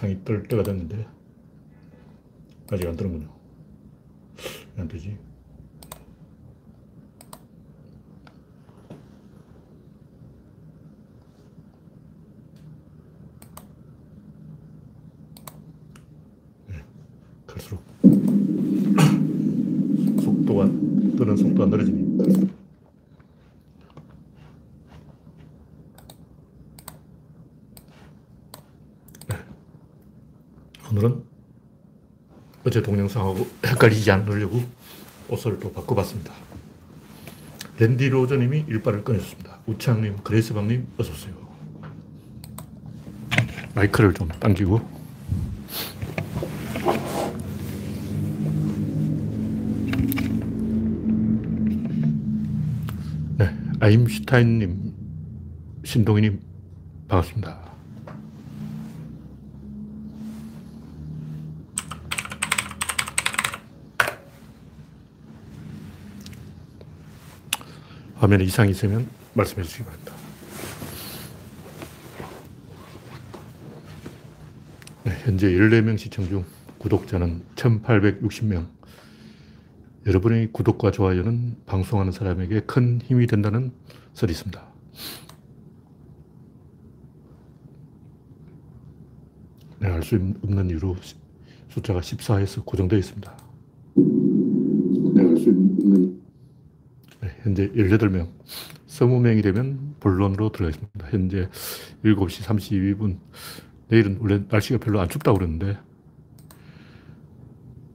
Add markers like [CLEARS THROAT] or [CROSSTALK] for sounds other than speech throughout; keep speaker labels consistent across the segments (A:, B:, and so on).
A: 창이 뜰 때가 됐는데 아직 안 뜨는군요. 안 되지? 네, 갈수록 속도가 뜨는 속도가 느려지니 오늘은 어제 동영상하고 헷갈리지 않으려고 옷을 또 바꿔봤습니다. 랜디 로저님이 일발을 꺼내셨습니다. 우창님, 그레이스방님, 어서오세요. 마이크를 좀 당기고. 네, 아임슈타인님, 신동희님, 반갑습니다. 화면에 이상이 있으면 말씀해 주시기 바랍니다. 네, 현재 14명 시청 중 구독자는 1860명. 여러분의 구독과 좋아요는 방송하는 사람에게 큰 힘이 된다는 설이 있습니다. 네, 알수 없는 이유로 숫자가 14에서 고정되어 있습니다. 네, 알수 없는 네, 현재 18명. 20명이 되면 본론으로 들어가겠습니다. 현재 7시 32분. 내일은 원래 날씨가 별로 안 춥다고 그러는데,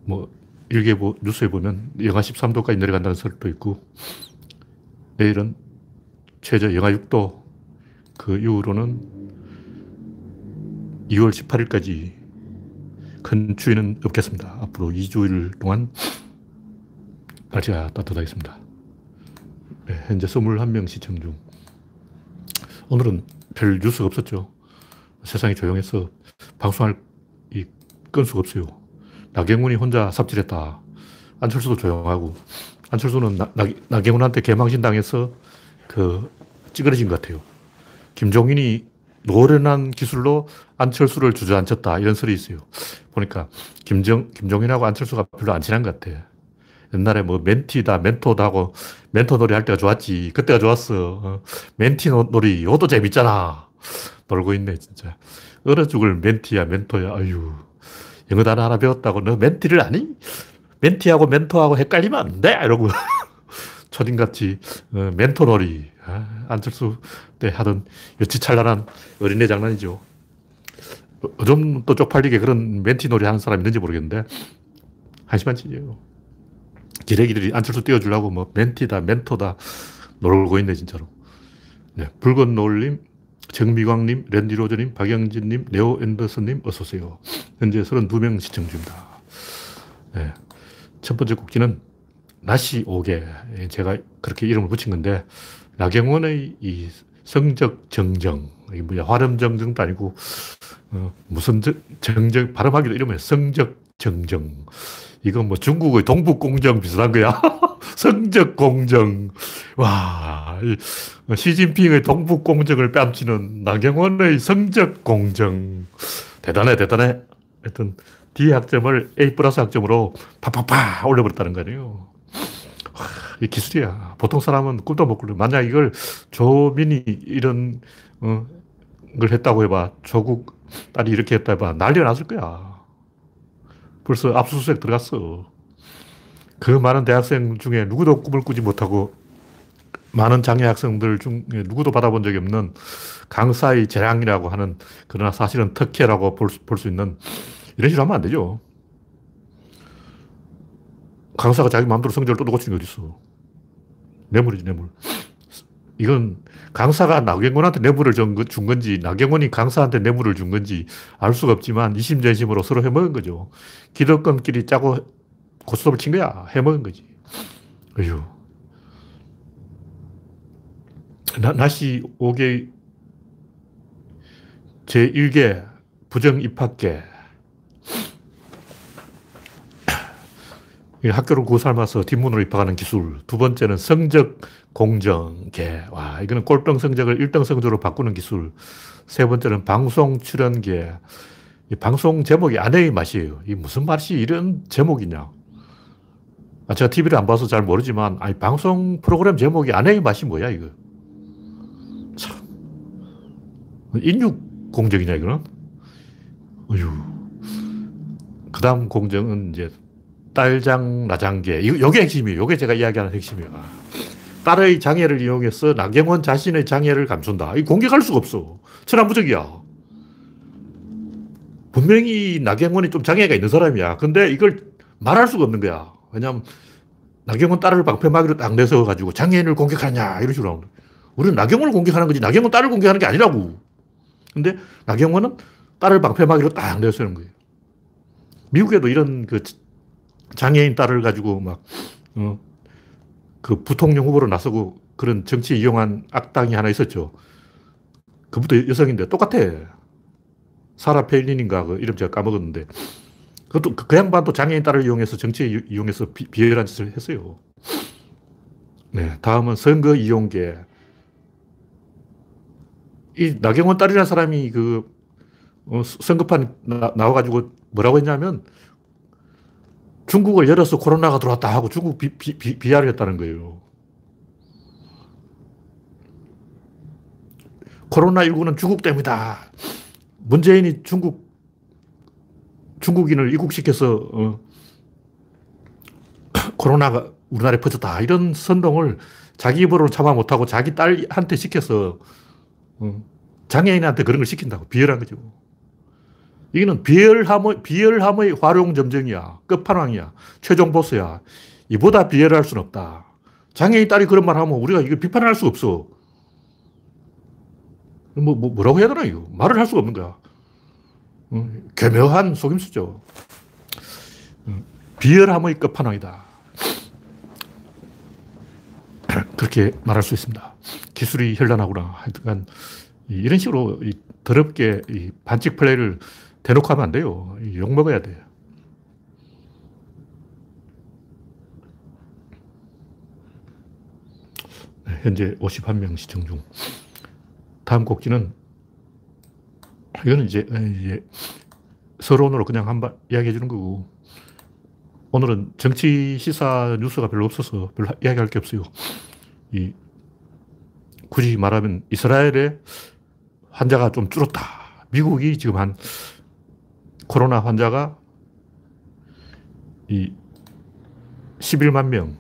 A: 뭐, 일개보, 뉴스에 보면 영하 13도까지 내려간다는 설도 있고, 내일은 최저 영하 6도, 그 이후로는 2월 18일까지 큰 추위는 없겠습니다. 앞으로 2주일 동안 날씨가 따뜻하겠습니다. 네, 현재 21명 시청 중. 오늘은 별 뉴스가 없었죠. 세상이 조용해서 방송할 이 건수가 없어요. 나경원이 혼자 삽질했다. 안철수도 조용하고. 안철수는 나, 나, 나경원한테 개망신 당해서 그 찌그러진 것 같아요. 김종인이 노련한 기술로 안철수를 주저앉혔다. 이런 설이 있어요. 보니까 김정, 김종인하고 안철수가 별로 안 친한 것 같아. 옛날에 뭐 멘티다, 멘토다 하고 멘토 놀이 할 때가 좋았지. 그때가 좋았어. 어. 멘티 놀이, 이것도 재밌잖아. 놀고 있네, 진짜. 얼어 죽을 멘티야, 멘토야. 아유. 영어 단어 하나 배웠다고 너 멘티를 아니? 멘티하고 멘토하고 헷갈리면 안 돼! 이러고. [LAUGHS] 초딩같이 어, 멘토 놀이. 아, 안철수 때 하던 여치찬란한 어린애 장난이죠. 어, 좀또 쪽팔리게 그런 멘티 놀이 하는 사람 있는지 모르겠는데, 한심한 짓이에요. 기레기들이 안철수 띄워주려고 뭐 멘티다, 멘토다 놀고 있네, 진짜로. 네, 붉은 노을님, 정미광님, 랜디로저님, 박영진님, 네오 앤더슨님, 어서오세요. 현재 32명 시청 중입니다. 네, 첫 번째 국기는 나시 오게. 제가 그렇게 이름을 붙인 건데, 나경원의 이 성적 정정, 이게 뭐야, 화렴정정도 아니고, 어, 무슨 정정, 발음하기도 이러면 성적 정정. 이건 뭐 중국의 동북공정 비슷한 거야. [LAUGHS] 성적공정. 와, 시진핑의 동북공정을 뺨치는 나경원의 성적공정. 대단해, 대단해. 하여튼, D 학점을 A 플러스 학점으로 팍팍팍 올려버렸다는 거 아니에요. 와, 이 기술이야. 보통 사람은 꿈도 못 꿀려. 만약 이걸 조민이 이런, 어, 걸 했다고 해봐. 조국 딸이 이렇게 했다 해봐. 난리가 났을 거야. 벌써 압수수색 들어갔어. 그 많은 대학생 중에 누구도 꿈을 꾸지 못하고 많은 장애 학생들 중에 누구도 받아본 적이 없는 강사의 재량이라고 하는 그러나 사실은 특혜라고 볼 수 있는 이런 식으로 하면 안 되죠. 강사가 자기 마음대로 성적을 또 고치는 게 어딨어. 뇌물이지, 뇌물. 이건 강사가 나경원한테 뇌물을 준 건지, 나경원이 강사한테 뇌물을 준 건지 알 수가 없지만 이심전심으로 서로 해먹은 거죠. 기득권끼리 짜고 고스톱을 친 거야. 해먹은 거지. 어휴. 나, 나시 5개 제1개 부정 입학계 학교를 구설마서 뒷문으로 입학하는 기술. 두 번째는 성적 공정계. 와, 이거는 꼴등 성적을 1등 성적으로 바꾸는 기술. 세 번째는 방송 출연계. 이 방송 제목이 아내의 맛이에요. 이 무슨 맛이 이런 제목이냐. 아, 제가 TV를 안 봐서 잘 모르지만, 아니, 방송 프로그램 제목이 아내의 맛이 뭐야, 이거. 참. 인육 공정이냐, 이거는? 어휴. 그 다음 공정은 이제 딸장 나장계. 게 핵심이에요. 이게 제가 이야기하는 핵심이에요. 아. 딸의 장애를 이용해서 나경원 자신의 장애를 감춘다. 이 공격할 수가 없어. 천하무적이야. 분명히 나경원이 좀 장애가 있는 사람이야. 근데 이걸 말할 수가 없는 거야. 왜냐하면 나경원 딸을 방패막이로 딱 내서가지고 장애인을 공격하냐 이런 식으로 나오는 우리는 나경원을 공격하는 거지 나경원 딸을 공격하는 게 아니라고. 근데 나경원은 딸을 방패막이로 딱 내서는 거예요. 미국에도 이런 그 장애인 딸을 가지고 막, 어, 그 부통령 후보로 나서고 그런 정치 이용한 악당이 하나 있었죠. 그분도 여성인데 똑같아. 사라 페일린인가 그 이름 제가 까먹었는데 그것도 그, 그 양반도 장애인 딸을 이용해서 정치에 이용해서 비, 비열한 짓을 했어요. 네, 다음은 선거 이용계. 이 나경원 딸이라는 사람이 그 어, 선거판 나, 와가지고 뭐라고 했냐면 중국을 열어서 코로나가 들어왔다 하고 중국 비, 비, 비, 비하를 했다는 거예요. 코로나19는 중국 때문이다. 문재인이 중국, 중국인을 이국시켜서, 어, [COUGHS] 코로나가 우리나라에 퍼졌다. 이런 선동을 자기 입으로는 참아 못하고 자기 딸한테 시켜서, 어, 장애인한테 그런 걸 시킨다고. 비열한 거죠. 이거는 비열함의, 비열함의 활용점정이야. 끝판왕이야. 최종 보스야. 이보다 비열할 수는 없다. 장애인 딸이 그런 말 하면 우리가 이거 비판할 수 없어. 뭐, 뭐, 뭐라고 해야 되나, 이거. 말을 할 수가 없는 거야. 음, 교묘한 속임수죠. 음, 비열함의 끝판왕이다. [CLEARS THROAT] 그렇게 말할 수 있습니다. 기술이 현란하구나. 하여튼, 이런 식으로 더럽게 반칙 플레이를 대놓고 하면 안 돼요. 욕먹어야 돼요. 네, 현재 51명 시청 중. 다음 곡지는 이거는 이제, 이제 서론으로 그냥 한번 이야기해 주는 거고 오늘은 정치 시사 뉴스가 별로 없어서 별로 이야기할 게 없어요. 이 굳이 말하면 이스라엘의 환자가 좀 줄었다. 미국이 지금 한 코로나 환자가 이 11만 명,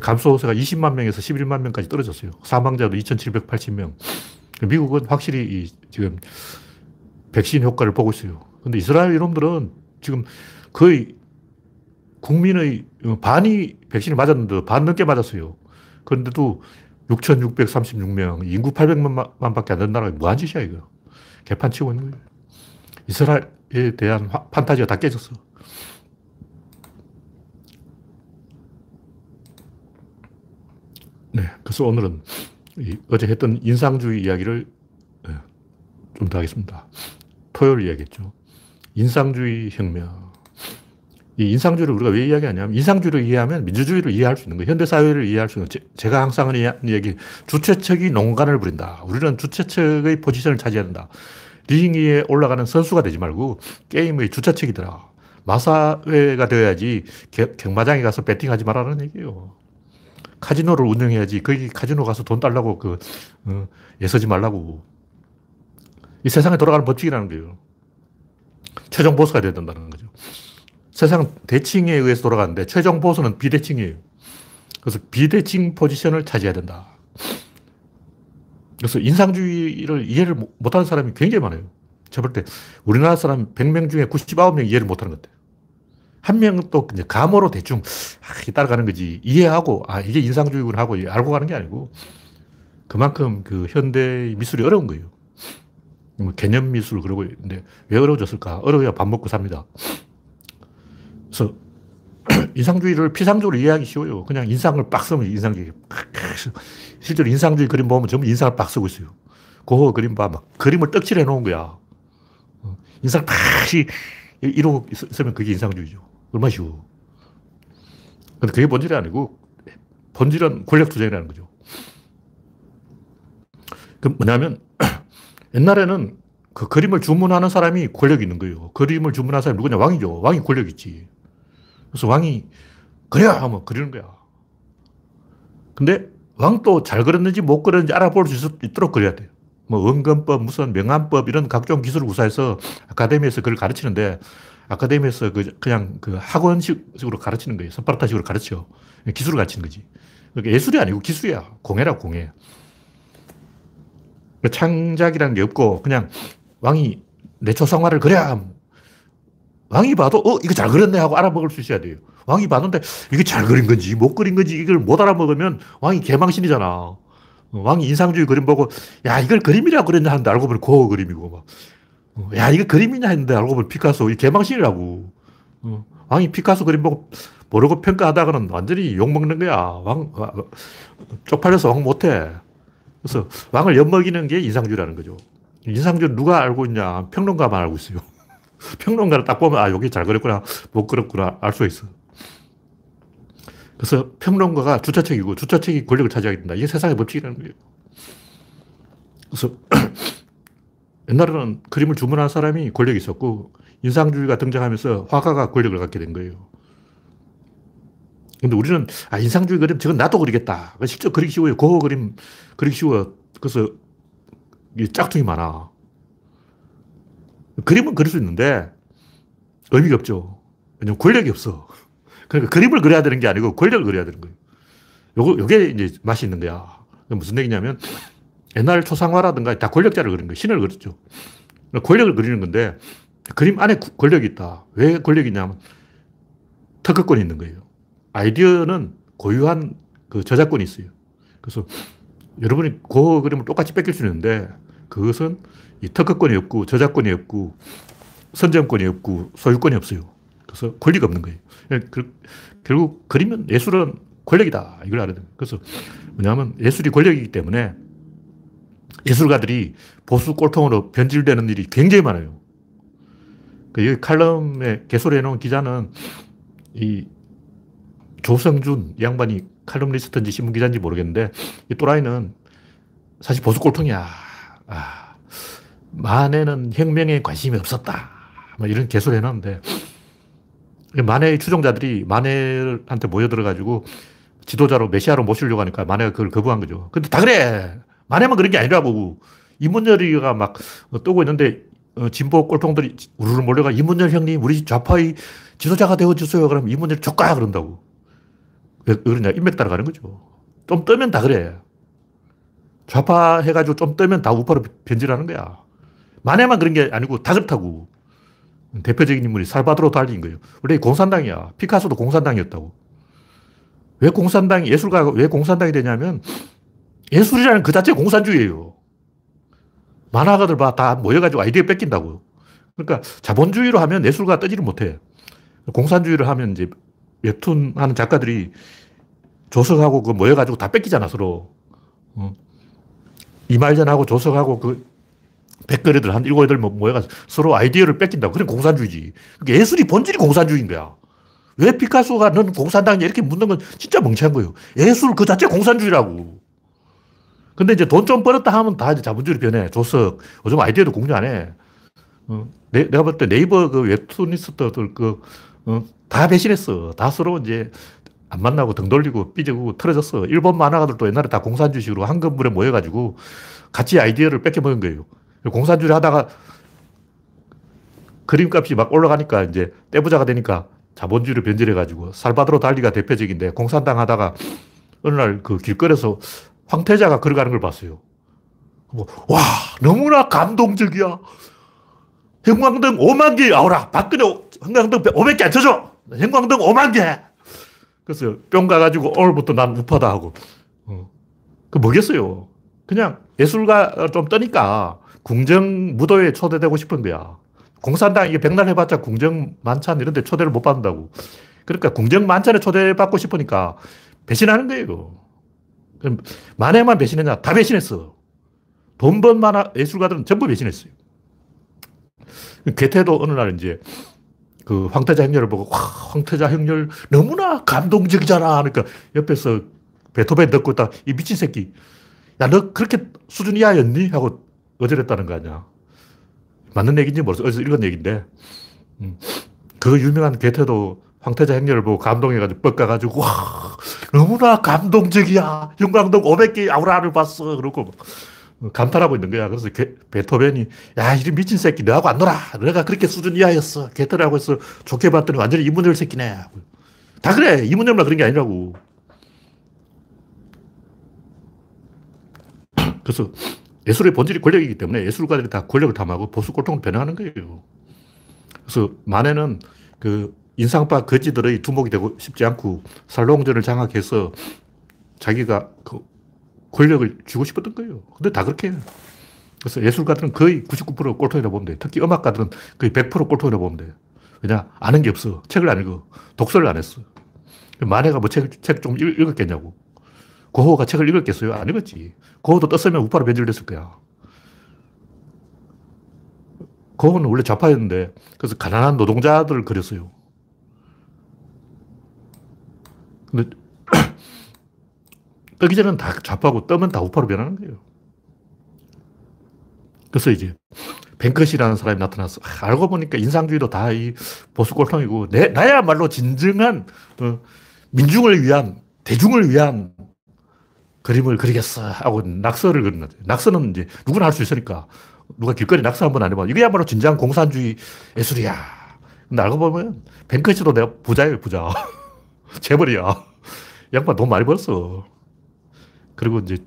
A: 감소세가 20만 명에서 11만 명까지 떨어졌어요. 사망자도 2,780명. 미국은 확실히 이 지금 백신 효과를 보고 있어요. 근데 이스라엘 이놈들은 지금 거의 국민의 반이 백신을 맞았는데 반 넘게 맞았어요. 그런데도 6,636명, 인구 800만 밖에 안 되는 나라가 뭐한 짓이야, 이거. 개판 치고 있는 거예요. 이스라엘에 대한 판타지가 다 깨졌어. 네. 그래서 오늘은 어제 했던 인상주의 이야기를 네, 좀더 하겠습니다. 토요일 이야기했죠. 인상주의 혁명. 이 인상주의를 우리가 왜 이야기하냐면 인상주의를 이해하면 민주주의를 이해할 수 있는 거예요. 현대사회를 이해할 수 있는 거예요. 제가 항상 하는 얘기, 주최측이 농간을 부린다. 우리는 주최측의 포지션을 차지해야 된다. 링 위에 올라가는 선수가 되지 말고 게임의 주최측이더라. 마사회가 되어야지 경마장에 가서 배팅하지 말라는 얘기예요. 카지노를 운영해야지 거기 카지노 가서 돈 달라고 그 어, 예서지 말라고. 이 세상에 돌아가는 법칙이라는 거예요. 최종 보스가 돼야 된다는 거죠. 세상은 대칭에 의해서 돌아가는데 최종 보스는 비대칭이에요. 그래서 비대칭 포지션을 차지해야 된다. 그래서 인상주의를 이해를 못하는 사람이 굉장히 많아요. 제가 볼때 우리나라 사람 100명 중에 99명 이해를 못하는 것 같아요. 한 명은 또 이제 감으로 대충 아, 따라가는 거지 이해하고 아 이게 인상주의구나 하고 알고 가는 게 아니고 그만큼 그 현대 미술이 어려운 거예요. 뭐 개념 미술 그러고 있는데 왜 어려워졌을까? 어려워야 밥 먹고 삽니다. 그래서 인상주의를 피상적으로 이해하기 쉬워요. 그냥 인상을 빡 쓰면 인상주의. 실제로 인상주의 그림 보면 전부 인상을 빡 쓰고 있어요. 그 그림 봐. 막 그림을 떡칠해 놓은 거야. 어, 인상을 팍 이러고 있으면 그게 인상주의죠. 얼마나 쉬워. 근데 그게 본질이 아니고 본질은 권력투쟁이라는 거죠. 그 뭐냐면 [CLEARS THROAT] 옛날에는 그 그림을 주문하는 사람이 권력이 있는 거예요. 그림을 주문하는 사람이 누구냐? 왕이죠. 왕이 권력 있지. 그래서 왕이 그래야 하면 그리는 거야. 근데 왕도 잘 그렸는지 못 그렸는지 알아볼 수 있도록 그려야 돼요. 뭐 은근법, 무슨 명암법 이런 각종 기술을 구사해서 아카데미에서 그걸 가르치는데 아카데미에서 그 그냥 그 학원식으로 가르치는 거예요. 스파르타식으로 가르쳐. 기술을 가르치는 거지. 그러니까 예술이 아니고 기술이야. 공예라 공예. 그 창작이라는 게 없고 그냥 왕이 내 초상화를 그래야 왕이 봐도 어 이거 잘 그렸네 하고 알아먹을 수 있어야 돼요. 왕이 봤는데 이게 잘 그린 건지 못 그린 건지 이걸 못 알아먹으면 왕이 개망신이잖아. 어, 왕이 인상주의 그림 보고 야 이걸 그림이라고 그랬냐 하는데 알고 보면 고어 그림이고 막. 어, 야 이거 그림이냐 했는데 알고 보면 피카소 이 개망신이라고. 어, 왕이 피카소 그림 보고 모르고 평가하다가는 완전히 욕먹는 거야. 왕, 쪽팔려서 왕 못해. 그래서 왕을 엿먹이는 게 인상주의라는 거죠. 인상주의 누가 알고 있냐? 평론가만 알고 있어요. 평론가를 딱 보면, 아, 여기 잘 그렸구나, 못 그렸구나, 알 수 있어. 그래서 평론가가 주차책이고, 주차책이 권력을 차지하게 된다. 이게 세상의 법칙이라는 거예요. 그래서 [CLEARS THROAT] 옛날에는 그림을 주문한 사람이 권력이 있었고, 인상주의가 등장하면서 화가가 권력을 갖게 된 거예요. 근데 우리는, 아, 인상주의 그림, 저건 나도 그리겠다. 실제 그리기 쉬워요. 고어 그림 그리기 쉬워. 그래서 짝퉁이 많아. 그림은 그릴 수 있는데 의미가 없죠. 왜냐면 권력이 없어. 그러니까 그림을 그려야 되는 게 아니고 권력을 그려야 되는 거예요. 요거, 요게 이제 맛이 있는 거야. 무슨 얘기냐면 옛날 초상화라든가 다 권력자를 그리는 거예요. 신을 그렸죠. 권력을 그리는 건데 그림 안에 권력이 있다. 왜 권력이 있냐면 특허권이 있는 거예요. 아이디어는 고유한 그 저작권이 있어요. 그래서 여러분이 그 그림을 똑같이 뺏길 수 있는데 그것은 이 특허권이 없고 저작권이 없고 선점권이 없고 소유권이 없어요. 그래서 권리가 없는 거예요. 예, 그, 결국 그림은 예술은 권력이다. 이걸 알아야 돼요. 그래서 뭐냐면 예술이 권력이기 때문에 예술가들이 보수 꼴통으로 변질되는 일이 굉장히 많아요. 그 여기 칼럼에 개소리해 놓은 기자는 이 조성준 양반이 칼럼리스트인지 신문 기자인지 모르겠는데 이 또라이는 사실 보수 꼴통이야. 아, 만해는 혁명에 관심이 없었다. 뭐 이런 개소리 해놨는데 만해의 추종자들이 만해한테 모여들어가지고 지도자로 메시아로 모시려고 하니까 만해가 그걸 거부한 거죠. 근데 다 그래. 만해만 그런 게 아니라고. 이문열이가 막 뜨고 있는데 어, 진보 꼴통들이 우르르 몰려가 이문열 형님 우리 좌파의 지도자가 되어주세요. 그럼 이문열 조까 그런다고. 왜 그러냐? 인맥 따라가는 거죠. 좀 뜨면 다 그래. 좌파 해가지고 좀 뜨면 다 우파로 변질하는 거야. 만에만 그런 게 아니고 다 그렇다고. 대표적인 인물이 살바도로 달린 거예요. 원래 공산당이야. 피카소도 공산당이었다고. 왜 공산당이, 예술가가 왜 공산당이 되냐면 예술이라는 그 자체 공산주의예요. 만화가들 봐. 다 모여가지고 아이디어 뺏긴다고. 그러니까 자본주의로 하면 예술가 뜨지를 못해. 공산주의를 하면 이제 웹툰 하는 작가들이 조석하고 그 모여가지고 다 뺏기잖아, 서로. 어. 이말전하고 조석하고 그 백거리들 한 일곱, 여덟 모여가지고 서로 아이디어를 뺏긴다고. 그래, 공산주의지. 그러니까 예술이 본질이 공산주의인 거야. 왜 피카소가 너는 공산당이냐 이렇게 묻는 건 진짜 멍청한 거예요. 예술 그 자체 공산주의라고. 근데 이제 돈 좀 벌었다 하면 다 이제 자본주의로 변해. 조석. 요즘 아이디어도 공유 안 해. 어, 내, 내가 볼 때 네이버 그 웹툰 리스트들 그, 어, 다 배신했어. 다 서로 이제 안 만나고 등 돌리고 삐지고 틀어졌어. 일본 만화가들도 옛날에 다 공산주의식으로 한 건물에 모여가지고 같이 아이디어를 뺏겨 먹은 거예요. 공산주의를 하다가 그림값이 막 올라가니까 이제 떼부자가 되니까 자본주의를 변질해가지고 살바도르 달리가 대표적인데 공산당 하다가 어느 날 그 길거리에서 황태자가 걸어가는 걸 봤어요. 뭐, 와, 너무나 감동적이야. 형광등 5만 개 아우라. 박근혜 형광등 500개 안 쳐줘. 형광등 5만 개. 그래서 뿅 가가지고 오늘부터 난 우파다 하고. 어. 그 뭐겠어요. 그냥 예술가 좀 떠니까 궁정 무도에 초대되고 싶은 거야. 공산당 이게 백날 해봤자 궁정 만찬 이런 데 초대를 못 받는다고. 그러니까 궁정 만찬에 초대받고 싶으니까 배신하는 거예요. 그럼 만에만 배신했냐? 다 배신했어. 돈 번 만화 예술가들은 전부 배신했어요. 괴테도 어느 날 이제 그 황태자 행렬을 보고 와, 황태자 행렬 너무나 감동적이잖아. 그러니까 옆에서 베토벤 듣고 있다. 이 미친 새끼. 야, 너 그렇게 수준 이하였니? 하고 어절했다는 거 아니야. 맞는 얘기인지 모르겠어. 어디서 읽은 얘기인데. 음. 그 유명한 괴테도 황태자 행렬을 보고 감동해가지고 뻑 가가지고, 와, 너무나 감동적이야. 형광등 500개 아우라를 봤어. 그러고 감탄하고 있는 거야. 그래서 게, 베토벤이, 야, 이런 미친 새끼, 너하고 안 놀아. 너가 그렇게 수준 이하였어. 게테라고 해서 좋게 봤더니 완전히 이문열 새끼네. 다 그래. 이문열만 그런 게 아니라고. 그래서 예술의 본질이 권력이기 때문에 예술가들이 다 권력을 탐하고 보수 꼴통을 변화하는 거예요. 그래서 만에는 그 인상파 거지들의 두목이 되고 싶지 않고 살롱전을 장악해서 자기가 그 권력을 쥐고 싶었던 거예요. 근데 다 그렇게 해요. 그래서 예술가들은 거의 99% 꼴통이라 보면 돼. 특히 음악가들은 거의 100% 꼴통이라 보면 돼. 왜냐? 아는 게 없어. 책을 안 읽어. 독서를 안 했어. 만해가 뭐 책, 책좀 읽었겠냐고. 고호가 책을 읽었겠어요? 안 읽었지. 고호도 떴으면 우파로 변질됐을 거야. 고호는 원래 좌파였는데, 그래서 가난한 노동자들을 그렸어요. 근데, 뜨기 전에는 다 좌파고 뜨면 다 우파로 변하는 거예요. 그래서 이제, 뱅컷이라는 사람이. 아, 알고 보니까 인상주의도 다 이 보수 꼴통이고, 내, 나야말로 진정한 어, 민중을 위한, 대중을 위한 그림을 그리겠어 하고 낙서를 그리는 거죠. 낙서는 이제 누구나 할 수 있으니까 누가 길거리 낙서 한 번 안 해봐. 이게야말로 진정한 공산주의 예술이야. 근데 알고 보면 뱅크시도 내가 부자예요, 부자. [LAUGHS] 재벌이야. 양반 돈 많이 벌었어. 그리고 이제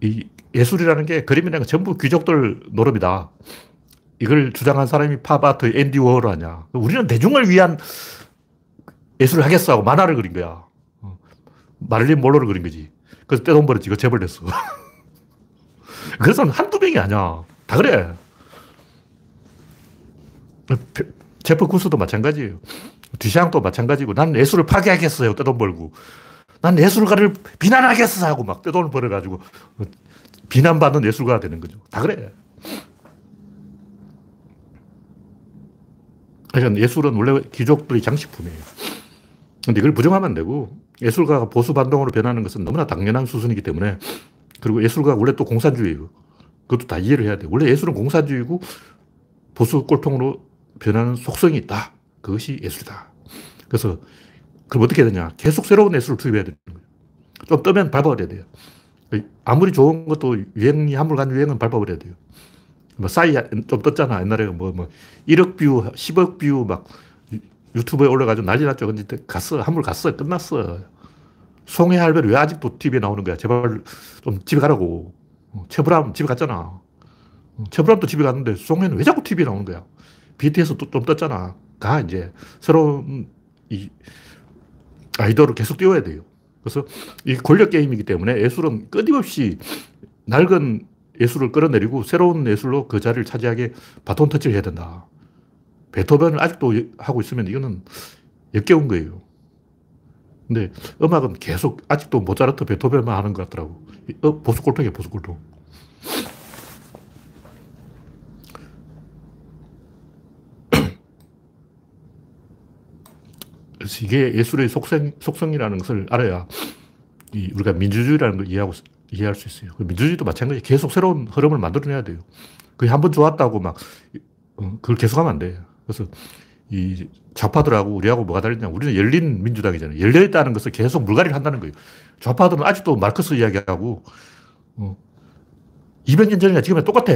A: 이 예술이라는 게 그림이라는 게 전부 귀족들 노름이다. 이걸 주장한 사람이 팝아트 앤디 워홀 아니야. 우리는 대중을 위한 예술을 하겠어 하고 만화를 그린 거야. 마릴린 먼로를 그린 거지. 그래서 떼돈 벌었지. 이거 재벌 됐어. 그래서 한두 명이 아니야. 다 그래. 제프 구스도 마찬가지예요. 뒤샹도 마찬가지고 난 예술을 파괴하겠어요. 떼돈 벌고. 난 예술가를 비난하겠어 하고 막 떼돈을 벌어가지고 비난받는 예술가가 되는 거죠. 다 그래. 그러니까 예술은 원래 귀족들의 장식품이에요. 근데 이걸 부정하면 안 되고 예술가가 보수 반동으로 변하는 것은 너무나 당연한 수순이기 때문에 그리고 예술가가 원래 또 공산주의예요. 그것도 다 이해를 해야 돼. 원래 예술은 공산주의고 보수 꼴통으로 변하는 속성이 있다. 그것이 예술이다. 그래서 그럼 어떻게 되냐. 계속 새로운 예술을 투입해야 되는 거예요. 좀 뜨면 밟아버려야 돼요. 아무리 좋은 것도 유행이 한물 간 유행은 밟아버려야 돼요. 뭐 싸이 좀 떴잖아. 옛날에 뭐, 뭐 1억 뷰, 10억 뷰 막 유튜브에 올라가지고 난리 났죠. 근데 갔어. 한물 갔어. 끝났어. 송해 할배를 왜 아직도 TV에 나오는 거야? 제발 좀 집에 가라고. 최불암 집에 갔잖아. 최불암도 집에 갔는데 송해는 왜 자꾸 TV에 나오는 거야? BTS 또좀 떴잖아. 가, 이제. 새로운 이 아이돌을 계속 띄워야 돼요. 그래서 이 권력 게임이기 때문에 예술은 끊임없이 낡은 예술을 끌어내리고 새로운 예술로 그 자리를 차지하게 바톤 터치를 해야 된다. 베토벤을 아직도 하고 있으면 이거는 역겨운 거예요. 근데 음악은 계속 아직도 모차르트, 베토벤만 하는 것 같더라고. 어, 보수 꼴통이야, 보수 꼴통. 그래서 이게 예술의 속성, 속성이라는 것을 알아야 이 우리가 민주주의라는 걸 이해하고, 이해할 수 있어요. 그 민주주의도 마찬가지 계속 새로운 흐름을 만들어내야 돼요. 그게 한 번 좋았다고 막, 어, 그걸 계속하면 안 돼요. 그래서 이 좌파들하고 우리하고 뭐가 다르냐. 우리는 열린 민주당이잖아요. 열려있다는 것을 계속 물갈이를 한다는 거예요. 좌파들은 아직도 마르크스 이야기하고, 어, 200년 전이나 지금이랑 똑같아.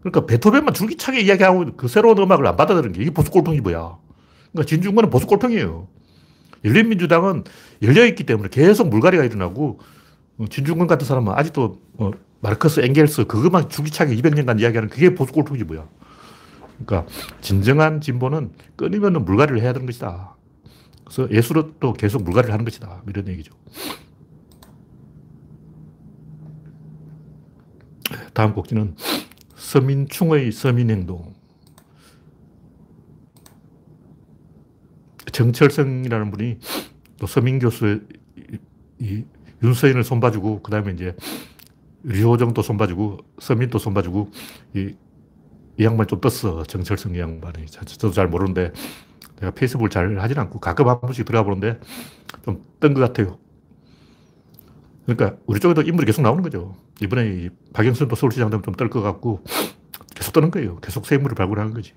A: 그러니까 베토벤만 줄기차게 이야기하고 그 새로운 음악을 안 받아들이는 게 이게 보수 꼴통이 뭐야. 그러니까 진중권은 보수 꼴통이에요. 열린민주당은 열려있기 때문에 계속 물갈이가 일어나고, 어, 진중권 같은 사람은 아직도 어, 마르크스, 엥겔스 그것만 줄기차게 200년간 이야기하는 그게 보수 꼴통이 뭐야. 그러니까 진정한 진보는 끊이면 물갈이를 해야 되는 것이다. 그래서 예술은 또 계속 물갈이를 하는 것이다. 이런 얘기죠. 다음 곡지는 서민충의 서민행동. 정철성이라는 분이 또 서민 교수의 이 윤서인을 손봐주고, 그 다음에 이제 류호정도 손봐주고, 서민도 손봐주고, 이 이 양반이 좀 떴어. 정철성 이 양반이. 저도 잘 모르는데 내가 페이스북을 잘 하진 않고 가끔 한 번씩 들어가 보는데 좀 뜬 것 같아요. 그러니까 우리 쪽에도 인물이 계속 나오는 거죠. 이번에 박영선도 서울시장 되면 좀 뜰 것 같고 계속 뜨는 거예요. 계속 세물을 발굴하는 거지.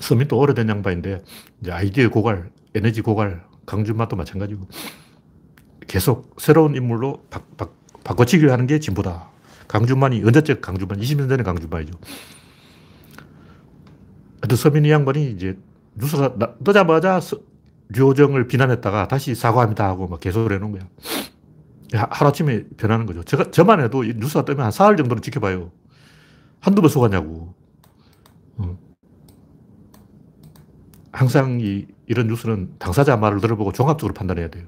A: 서민도 오래된 양반인데, 이제 아이디어 고갈, 에너지 고갈, 강준만도 마찬가지고, 계속 새로운 인물로 바, 바, 바꿔치기를 하는 게 진보다. 강준만이 언제적 강준만, 20년 전에 강준만이죠. 근데 서민이 양반이 이제 뉴스가 뜨자마자 류호정을 비난했다가 다시 사과합니다 하고 막 개소를 해놓은 거야. 하루아침에 변하는 거죠. 제가, 저만 해도 뉴스가 뜨면 한 사흘 정도는 지켜봐요. 한두 번 속았냐고. 항상 이, 이런 뉴스는 당사자 말을 들어보고 종합적으로 판단해야 돼요.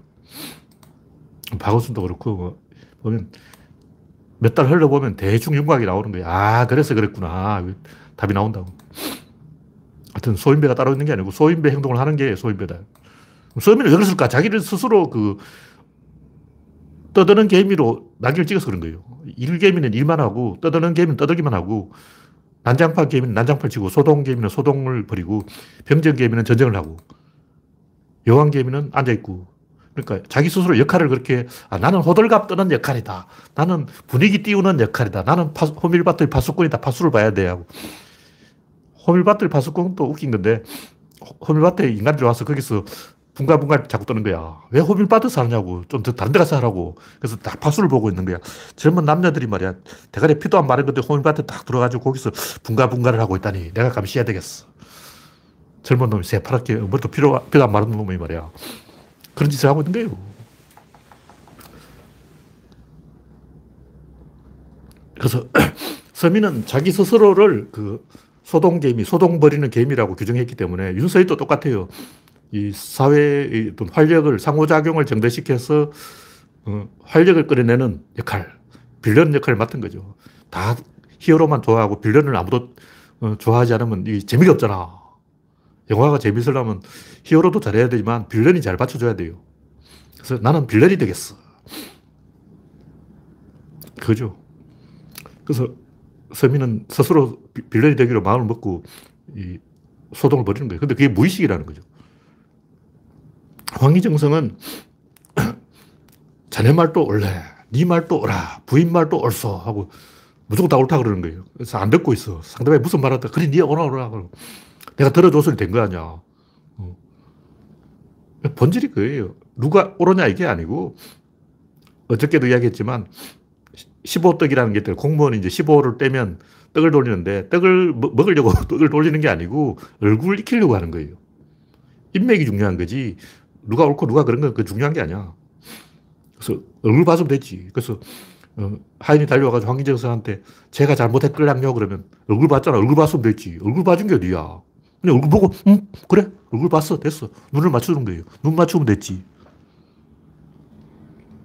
A: 박원순도 그렇고, 뭐, 보면 몇 달 흘러보면 대충 윤곽이 나오는 거야. 아, 그래서 그랬구나. 답이 나온다고. 하여튼 소인배가 따로 있는 게 아니고 소인배 행동을 하는 게 소인배다. 소인배는 왜 그랬을까? 자기를 스스로 그 떠드는 개미로 낙을 찍어서 그런 거예요. 일개미는 일만 하고 떠드는 개미는 떠들기만 하고 난장판 개미는 난장판 치고 소동 개미는 소동을 버리고 병정 개미는 전쟁을 하고 여왕 개미는 앉아있고 그러니까 자기 스스로 역할을 그렇게 아, 나는 호들갑 뜨는 역할이다. 나는 분위기 띄우는 역할이다. 나는 파, 호밀밭의 파수꾼이다. 파수를 봐야 돼 하고 호밀밭을 파수꾼은 또 웃긴 건데 호밀밭에 인간들이 와서 거기서 분가분가 자꾸 뜨는 거야. 왜 호밀밭을 사느냐고. 좀 더 다른 데 가서 하라고. 그래서 딱 파수를 보고 있는 거야. 젊은 남자들이 말이야. 대가리 피도 안 마른 건데 호밀밭에 딱 들어가지고 거기서 분가분가를 하고 있다니. 내가 감시해야 되겠어. 젊은 놈이 새파랗게 머리도 피도, 피도 안 마른 놈이 말이야. 그런 짓을 하고 있는 거예요. 그래서 [CLEARS THROAT] 서민은 자기 스스로를 그 소동 개미, 소동 버리는 개미라고 규정했기 때문에 윤서희도 똑같아요. 이 사회의 어떤 활력을, 상호작용을 정대시켜서 어, 활력을 끌어내는 역할, 빌런 역할을 맡은 거죠. 다 히어로만 좋아하고 빌런을 아무도 어, 좋아하지 않으면 이 재미가 없잖아. 영화가 재밌으려면 히어로도 잘해야 되지만 빌런이 잘 받쳐줘야 돼요. 그래서 나는 빌런이 되겠어. 그죠. 그래서 서민은 스스로 빌런이 되기로 마음을 먹고 이 소동을 벌이는 거예요. 근데 그게 무의식이라는 거죠. 황희정성은 자네 말도 옳네, 네 말도 옳아, 부인 말도 옳소 하고 무조건 다 옳다 그러는 거예요. 그래서 안 듣고 있어. 상대방이 무슨 말 하다 그래, 네 오라 오라. 내가 들어줬으니 된 거 아니야. 어. 본질이 그예요. 누가 옳으냐 이게 아니고 어저께도 이야기했지만 15떡이라는 게 있대요. 공무원이 이제 15를 떼면 떡을 돌리는데 떡을 먹으려고 [LAUGHS] 떡을 돌리는 게 아니고 얼굴을 익히려고 하는 거예요. 인맥이 중요한 거지. 누가 옳고 누가 그런 건 그 중요한 게 아니야. 그래서 얼굴 봐주면 되지. 그래서 어, 하인이 달려와가지고 황기정 선한테 제가 잘못했걸랑요 그러면 얼굴 봤잖아. 얼굴 봤으면 됐지. 얼굴 봐준 게 어디야. 그냥 얼굴 보고 응 그래 얼굴 봤어 됐어. 눈을 맞추는 거예요. 눈 맞추면 됐지.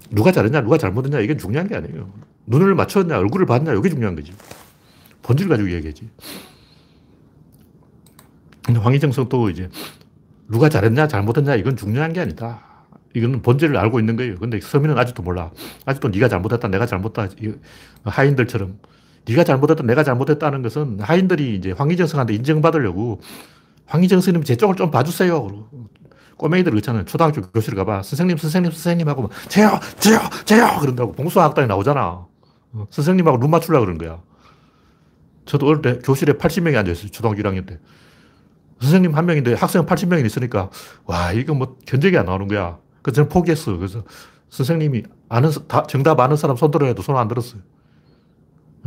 A: 누가 잘했냐 누가 잘못했냐 이게 중요한 게 아니에요. 눈을 맞췄냐, 얼굴을 봤냐, 이게 중요한 거지. 본질 가지고 얘기하지. 근데 황희정성 또 이제 누가 잘했냐, 잘못했냐, 이건 중요한 게 아니다. 이거는 본질을 알고 있는 거예요. 근데 서민은 아직도 몰라. 아직도 네가 잘못했다, 내가 잘못했다. 하인들처럼. 네가 잘못했다, 내가 잘못했다는 것은 하인들이 이제 황희정성한테 인정받으려고 황희정 선생님 제 쪽을 좀 봐주세요. 꼬맹이들 있잖아요. 초등학교 교실을 가봐. 선생님, 선생님, 선생님 하고, 제요, 제요, 제요! 그런다고. 봉수학당에 나오잖아. 어, 선생님하고 눈 맞추려고 그런 거야. 저도 어릴 때 교실에 80명이 앉아있어요. 초등학교 1학년 때. 선생님 한 명인데 학생 80명이 있으니까, 와, 이거 뭐 견적이 안 나오는 거야. 그래서 저는 포기했어. 그래서 선생님이 아는, 다, 정답 아는 사람 손 들어야 해도 손 안 들었어요.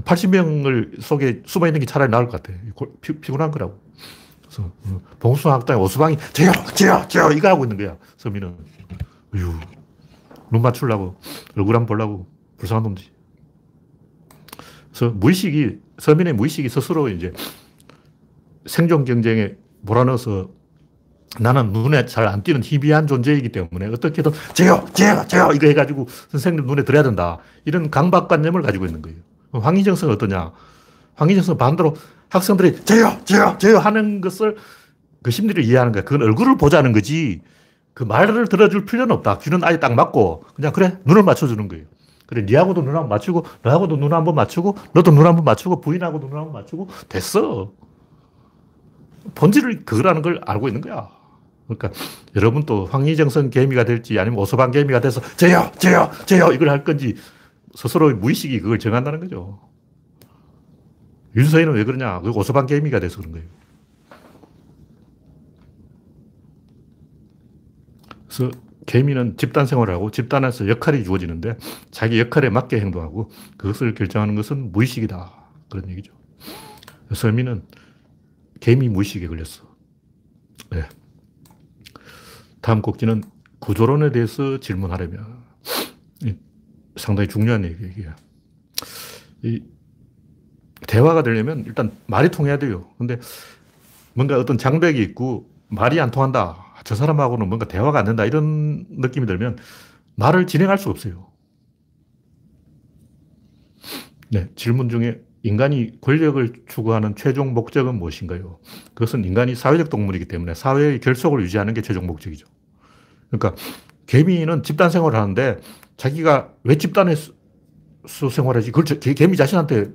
A: 80명을 속에 숨어 있는 게 차라리 나을 것 같아. 피, 피곤한 거라고. 그래서 어, 봉수 학당에 오수방이 저요, 저요, 저요 이거 하고 있는 거야. 서민은. 어휴, 눈 맞추려고 얼굴 한번 보려고 불쌍한 놈지. 그래서 무의식이, 서민의 무의식이 스스로 이제 생존 경쟁에 몰아넣어서 나는 눈에 잘 안 띄는 희비한 존재이기 때문에 어떻게든 제요, 제요, 제요 이거 해가지고 선생님 눈에 들어야 된다. 이런 강박관념을 가지고 있는 거예요. 황희정성은 어떠냐? 황희정성은 반대로 학생들이 제요, 제요, 제요 하는 것을 그 심리를 이해하는 거야. 그건 얼굴을 보자는 거지. 그 말을 들어줄 필요는 없다. 귀는 아예 딱 맞고 그냥 그래 눈을 맞춰주는 거예요. 그래, 니하고도 눈 한번 맞추고, 너하고도 눈 한번 맞추고, 너도 눈 한번 맞추고, 부인하고도 눈 한번 맞추고, 됐어. 본질을 그거라는 걸 알고 있는 거야. 그러니까 여러분 또 황희정선 개미가 될지 아니면 오소방 개미가 돼서 저요, 저요, 저요 이걸 할 건지 스스로 무의식이 그걸 정한다는 거죠. 윤서인은 왜 그러냐? 그 오서방 게임이가 돼서 그런 거예요. 그래서 개미는 집단 생활을 하고 집단에서 역할이 주어지는데 자기 역할에 맞게 행동하고 그것을 결정하는 것은 무의식이다. 그런 얘기죠. 서민은 개미 무의식에 걸렸어. 네. 다음 꼭지는 구조론에 대해서 질문하려면 상당히 중요한 얘기예요. 이 대화가 되려면 일단 말이 통해야 돼요. 근데 뭔가 어떤 장벽이 있고 말이 안 통한다. 저 사람하고는 뭔가 대화가 안 된다. 이런 느낌이 들면 말을 진행할 수 없어요. 네, 질문 중에 인간이 권력을 추구하는 최종 목적은 무엇인가요? 그것은 인간이 사회적 동물이기 때문에 사회의 결속을 유지하는 게 최종 목적이죠. 그러니까 개미는 집단 생활을 하는데 자기가 왜 집단에서 생활하지? 그걸 개미 자신한테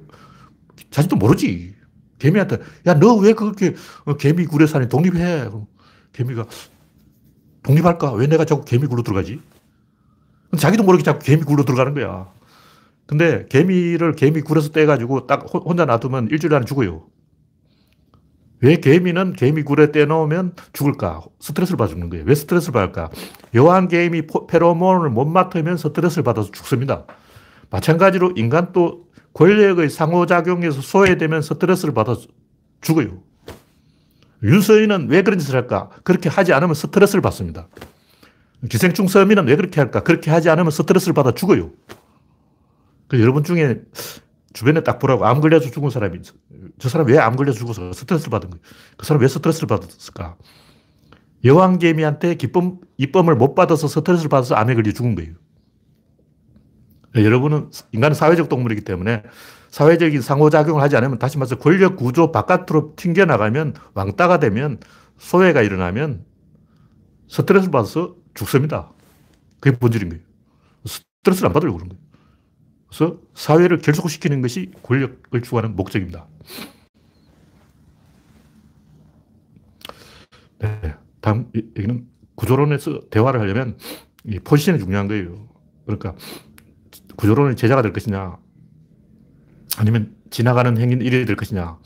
A: 자신도 모르지. 개미한테 야 너 왜 그렇게 어, 개미 굴에 사니 독립해? 개미가 독립할까? 왜 내가 자꾸 개미 굴로 들어가지? 자기도 모르게 자꾸 개미 굴로 들어가는 거야. 근데 개미를 개미 굴에서 떼가지고 딱 혼자 놔두면 일주일 안에 죽어요. 왜 개미는 개미 굴에 떼놓으면 죽을까? 스트레스를 받아 죽는 거예요. 왜 스트레스를 받을까? 여왕 개미 페로몬을 못 맡으면 스트레스를 받아서 죽습니다. 마찬가지로 인간도 권력의 상호작용에서 소외되면 스트레스를 받아 죽어요. 윤서인은 왜 그런 짓을 할까? 그렇게 하지 않으면 스트레스를 받습니다. 기생충 서민은 왜 그렇게 할까? 그렇게 하지 않으면 스트레스를 받아 죽어요. 그 여러분 중에 주변에 딱 보라고 암 걸려서 죽은 사람이 저 사람 왜 암 걸려서 죽어서 스트레스를 받은 거예요. 그 사람 왜 스트레스를 받았을까? 여왕개미한테 기쁨, 이쁨을 못 받아서 스트레스를 받아서 암에 걸려 죽은 거예요. 여러분은 인간은 사회적 동물이기 때문에 사회적인 상호작용을 하지 않으면 다시 말해서 권력 구조 바깥으로 튕겨나가면 왕따가 되면 소외가 일어나면 스트레스를 받아서 죽습니다. 그게 본질인 거예요. 스트레스를 안 받으려고 그런 거예요. 그래서 사회를 결속시키는 것이 권력을 추구하는 목적입니다. 네. 다음 얘기는 구조론에서 대화를 하려면 이 포지션이 중요한 거예요. 그러니까 구조론의 제자가 될 것이냐, 아니면 지나가는 행인 1위 될 것이냐,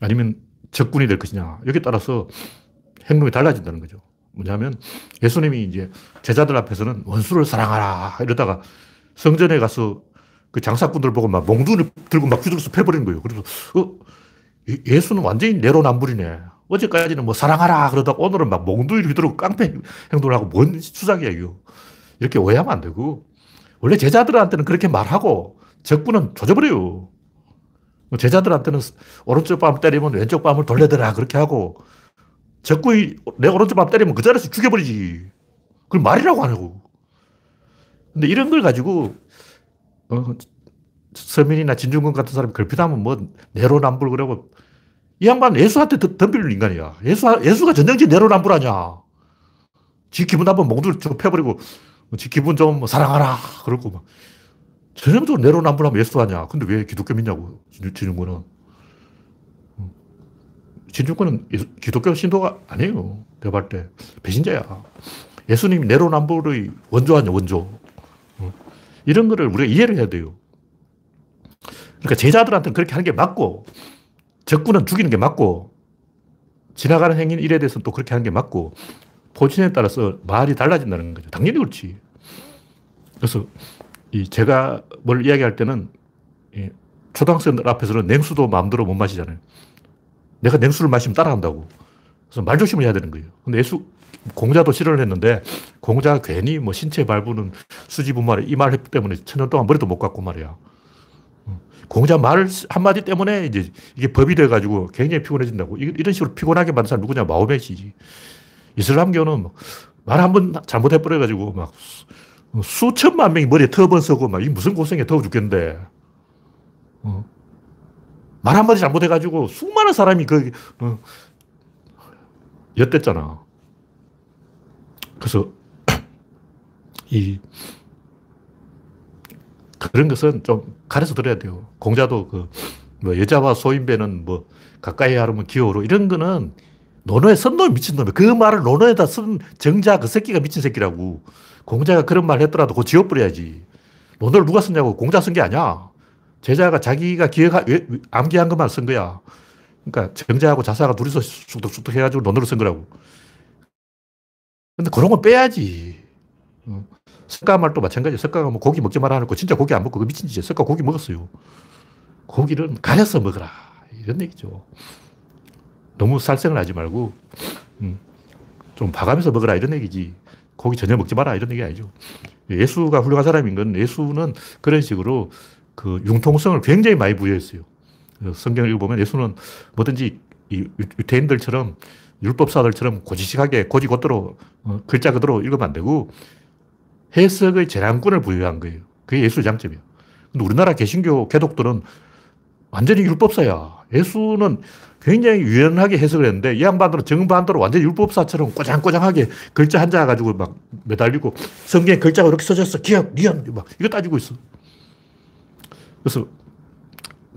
A: 아니면 적군이 될 것이냐, 여기에 따라서 행동이 달라진다는 거죠. 뭐냐면 예수님이 이제 제자들 앞에서는 원수를 사랑하라 이러다가 성전에 가서 그 장사꾼들 보고 막 몽둥이를 들고 막 휘둘러서 패버리는 거예요. 그래서, 어, 예수는 완전히 내로남불이네. 어제까지는 뭐 사랑하라 그러다가 오늘은 막 몽둥이를 휘두르고 깡패 행동을 하고 뭔 수작이야, 이거. 이렇게 오해하면 안 되고. 원래 제자들한테는 그렇게 말하고 적군은 조져버려요. 제자들한테는 오른쪽 뺨 때리면 왼쪽 뺨을 돌려대라 그렇게 하고 적군이 내 오른쪽 뺨 때리면 그 자리에서 죽여버리지. 그걸 말이라고 안 하고. 근데 이런 걸 가지고 어, 서민이나 진중권 같은 사람이 걸핏하면 뭐 내로남불 그러고 이 양반 예수한테 덤비는 인간이야. 예수, 예수가 전형적인 내로남불 아니야. 지 기분 나쁘면 몽둥이 좀 패버리고 지 기분 좀뭐 사랑하라 그러고 막 전형적으로 내로남불하면 예수 아니야. 근데 왜 기독교 믿냐고 진중권은. 진중권은 기독교 신도가 아니에요. 내가 볼 때. 배신자야. 예수님이 내로남불의 원조 아니야, 원조. 이런 거를 우리가 이해를 해야 돼요. 그러니까 제자들한테는 그렇게 하는 게 맞고, 적군은 죽이는 게 맞고, 지나가는 행인 일에 대해서는 또 그렇게 하는 게 맞고, 포지션에 따라서 말이 달라진다는 거죠. 당연히 그렇지. 그래서 이 제가 뭘 이야기할 때는 초등학생들 앞에서는 냉수도 마음대로 못 마시잖아요. 내가 냉수를 마시면 따라한다고. 그래서 말 조심을 해야 되는 거예요. 근데 예수, 공자도 실현을 했는데 공자가 괜히 뭐 신체 발부는 수지분말에 이 말 때문에 천년 동안 머리도 못 깎고 말이야. 공자 말 한마디 때문에 이제 이게 법이 돼가지고 굉장히 피곤해진다고. 이런 식으로 피곤하게 만든 사람 누구냐? 마호메시지. 이슬람교는 말 한 번 잘못해버려가지고 막 수천만 명이 머리에 터번 쓰고 막 이 무슨 고생이 더워 죽겠는데. 어. 말 한마디 잘못해가지고 수많은 사람이 그, 어, 엿댔잖아. 그래서 이 그런 것은 좀 가려서 들어야 돼요. 공자도 그 뭐 여자와 소인배는 뭐 가까이 하려면 기호로 이런 거는 논어에 선놈 미친 놈이 그 말을 논어에다 쓴 정자 그 새끼가 미친 새끼라고. 공자가 그런 말 했더라도 그거 지워버려야지. 논어를 누가 썼냐고 공자 쓴 게 아니야. 제자가 자기가 기억, 암기한 것만 쓴 거야. 그러니까 정자하고 자사가 둘이서 쑥덕쑥덕 해가지고 논으로 쓴 거라고. 근데 그런 건 빼야지. 어. 석가 말도 마찬가지야. 석가가 뭐 고기 먹지 말아 놓고 진짜 고기 안 먹고 그 미친 짓이야. 석가 고기 먹었어요. 고기를 가려서 먹어라. 이런 얘기죠. 너무 살생을 하지 말고, 음, 좀 봐가면서 먹어라. 이런 얘기지. 고기 전혀 먹지 마라. 이런 얘기 아니죠. 예수가 훌륭한 사람인 건 예수는 그런 식으로 그 융통성을 굉장히 많이 부여했어요. 성경을 읽어보면 예수는 뭐든지 이 유태인들처럼 율법사들처럼 고지식하게 고지고대로 어, 글자 그대로 읽으면 안 되고 해석의 재량권을 부여한 거예요. 그게 예수의 장점이에요. 근데 우리나라 개신교 개독들은 완전히 율법사야. 예수는 굉장히 유연하게 해석을 했는데 이 양반들은 정반대로 완전히 율법사처럼 꼬장꼬장하게 글자 한자 가지고 막 매달리고 성경에 글자가 이렇게 써졌어. 기억, 니언, 막 이거 따지고 있어. 그래서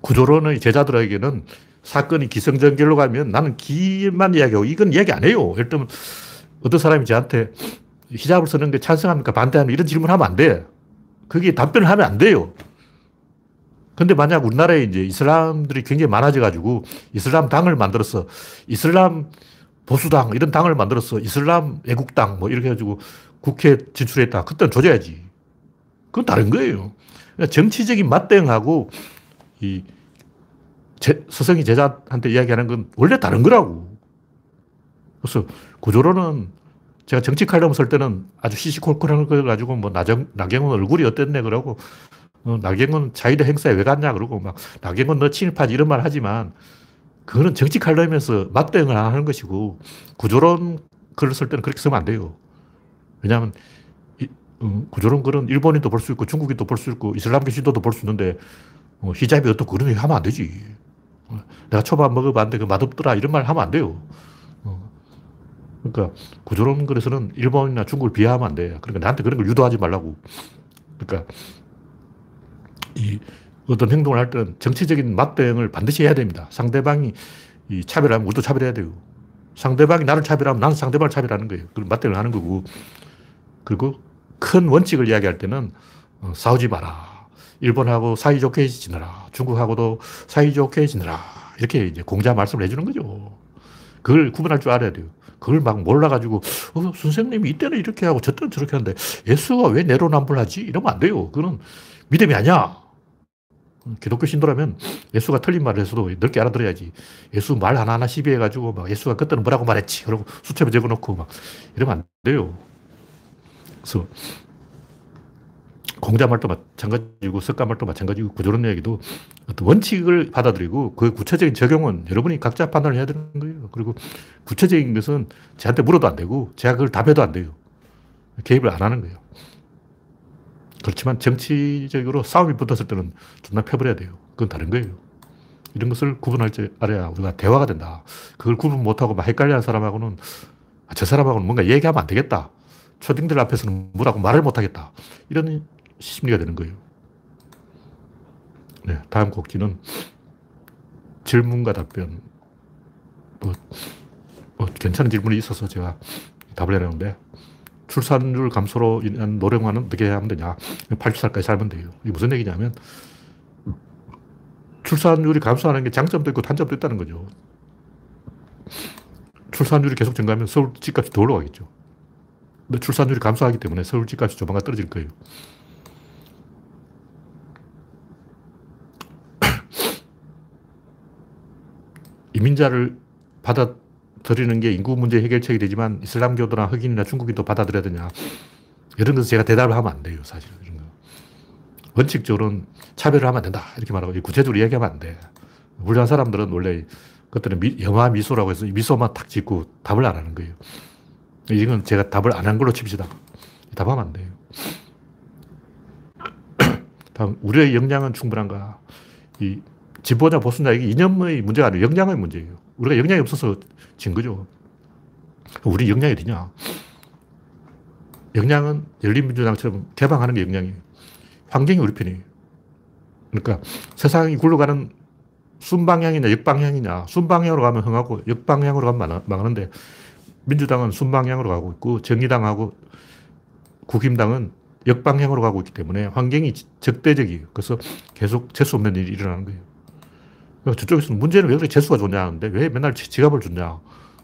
A: 구조론의 제자들에게는 사건이 기성전결로 가면 나는 기만 이야기하고 이건 이야기 안 해요. 예를 들면 어떤 사람이 저한테 히잡을 쓰는 게 찬성합니까? 반대합니까? 이런 질문 하면 안 돼. 그게 답변을 하면 안 돼요. 근데 만약 우리나라에 이제 이슬람들이 굉장히 많아져가지고 이슬람 당을 만들어서 이슬람 보수당 이런 당을 만들어서 이슬람 애국당 뭐 이렇게 해가지고 국회 진출했다. 그때는 조져야지. 그건 다른 거예요. 그러니까 정치적인 맞대응하고 이 제, 스승이 제자한테 이야기하는 건 원래 다른 거라고. 그래서 구조로는 제가 정치 칼럼 쓸 때는 아주 시시콜콜한 걸 가지고 뭐 나정, 나경원 얼굴이 어땠네 그러고 어, 나경원 자이드 행사에 왜 갔냐 그러고 막 나경원 너 친일파지 이런 말 하지만 그거는 정치 칼럼에서 맞대응을 하는 것이고 구조론 글을 쓸 때는 그렇게 쓰면 안 돼요. 왜냐하면 이, 음, 구조론 글은 일본인도 볼 수 있고 중국인도 볼 수 있고 이슬람교 신도도 볼 수 있는데 어, 히잡이 어떻고 그런 얘기 하면 안 되지. 어, 내가 초밥 먹어봤는데 그 맛없더라 이런 말 하면 안 돼요. 그러니까 구조론 글에서는 일본이나 중국을 비하하면 안 돼. 그러니까 나한테 그런 걸 유도하지 말라고. 그러니까 이 어떤 행동을 할 때는 정치적인 맞대응을 반드시 해야 됩니다. 상대방이 이 차별하면 우리도 차별해야 돼요. 상대방이 나를 차별하면 나는 상대방을 차별하는 거예요. 그럼 맞대응을 하는 거고. 그리고 큰 원칙을 이야기할 때는 어, 싸우지 마라. 일본하고 사이좋게 지내라. 중국하고도 사이좋게 지내라. 이렇게 이제 공자 말씀을 해주는 거죠. 그걸 구분할 줄 알아야 돼요. 그걸 막 몰라가지고, 어, 선생님이 이때는 이렇게 하고 저때는 저렇게 하는데 예수가 왜 내로남불하지? 이러면 안 돼요. 그거는 믿음이 아니야. 기독교 신도라면 예수가 틀린 말을 해서도 넓게 알아들어야지. 예수 말 하나하나 시비해가지고 막 예수가 그때는 뭐라고 말했지. 그러고 수첩에 적어놓고 막 이러면 안 돼요. 그래서 공자 말도 마찬가지고 석가 말도 마찬가지고 구조론 얘기도 어떤 원칙을 받아들이고 그 구체적인 적용은 여러분이 각자 판단을 해야 되는 거예요. 그리고 구체적인 것은 저한테 물어도 안 되고 제가 그걸 답해도 안 돼요. 개입을 안 하는 거예요. 그렇지만 정치적으로 싸움이 붙었을 때는 존나 펴버려야 돼요. 그건 다른 거예요. 이런 것을 구분할 줄 알아야 우리가 대화가 된다. 그걸 구분 못하고 막 헷갈려 하는 사람하고는 아, 저 사람하고는 뭔가 얘기하면 안 되겠다. 초딩들 앞에서는 뭐라고 말을 못 하겠다. 이런 심리가 되는 거예요. 네, 다음 곡지는 질문과 답변. 뭐, 뭐 괜찮은 질문이 있어서 제가 답을 해내는데 출산율 감소로 인한 노령화는 어떻게 하면 되냐. 80살까지 살면 돼요. 이게 무슨 얘기냐면 출산율이 감소하는 게 장점도 있고 단점도 있다는 거죠. 출산율이 계속 증가하면 서울 집값이 더 올라가겠죠. 근데 출산율이 감소하기 때문에 서울 집값이 조만간 떨어질 거예요. 이민자를 받아들이는 게 인구 문제 해결책이 되지만 이슬람교도나 흑인이나 중국인도 받아들여야 되냐. 이런 것은 제가 대답을 하면 안 돼요, 사실. 이런 거. 원칙적으로는 차별을 하면 된다. 이렇게 말하고 구체적으로 이야기하면 안 돼. 훌륭한 사람들은 원래 그것들은 미, 영화 미소라고 해서 미소만 탁 짓고 답을 안 하는 거예요. 이건 제가 답을 안 한 걸로 칩시다. 답하면 안 돼요. [COUGHS] 다음, 우리의 역량은 충분한가? 이 진보냐 보수냐 이게 이념의 문제가 아니고 역량의 문제예요. 우리가 역량이 없어서 진 거죠. 우리 역량이 어디냐? 역량은 열린민주당처럼 개방하는 게 역량이에요. 환경이 우리 편이에요. 그러니까 세상이 굴러가는 순방향이냐 역방향이냐 순방향으로 가면 흥하고 역방향으로 가면 망하는데 민주당은 순방향으로 가고 있고 정의당하고 국힘당은 역방향으로 가고 있기 때문에 환경이 적대적이에요. 그래서 계속 재수 없는 일이 일어나는 거예요. 저쪽에서는 문제는 왜 그렇게 재수가 좋냐 하는데 왜 맨날 지갑을 줬냐.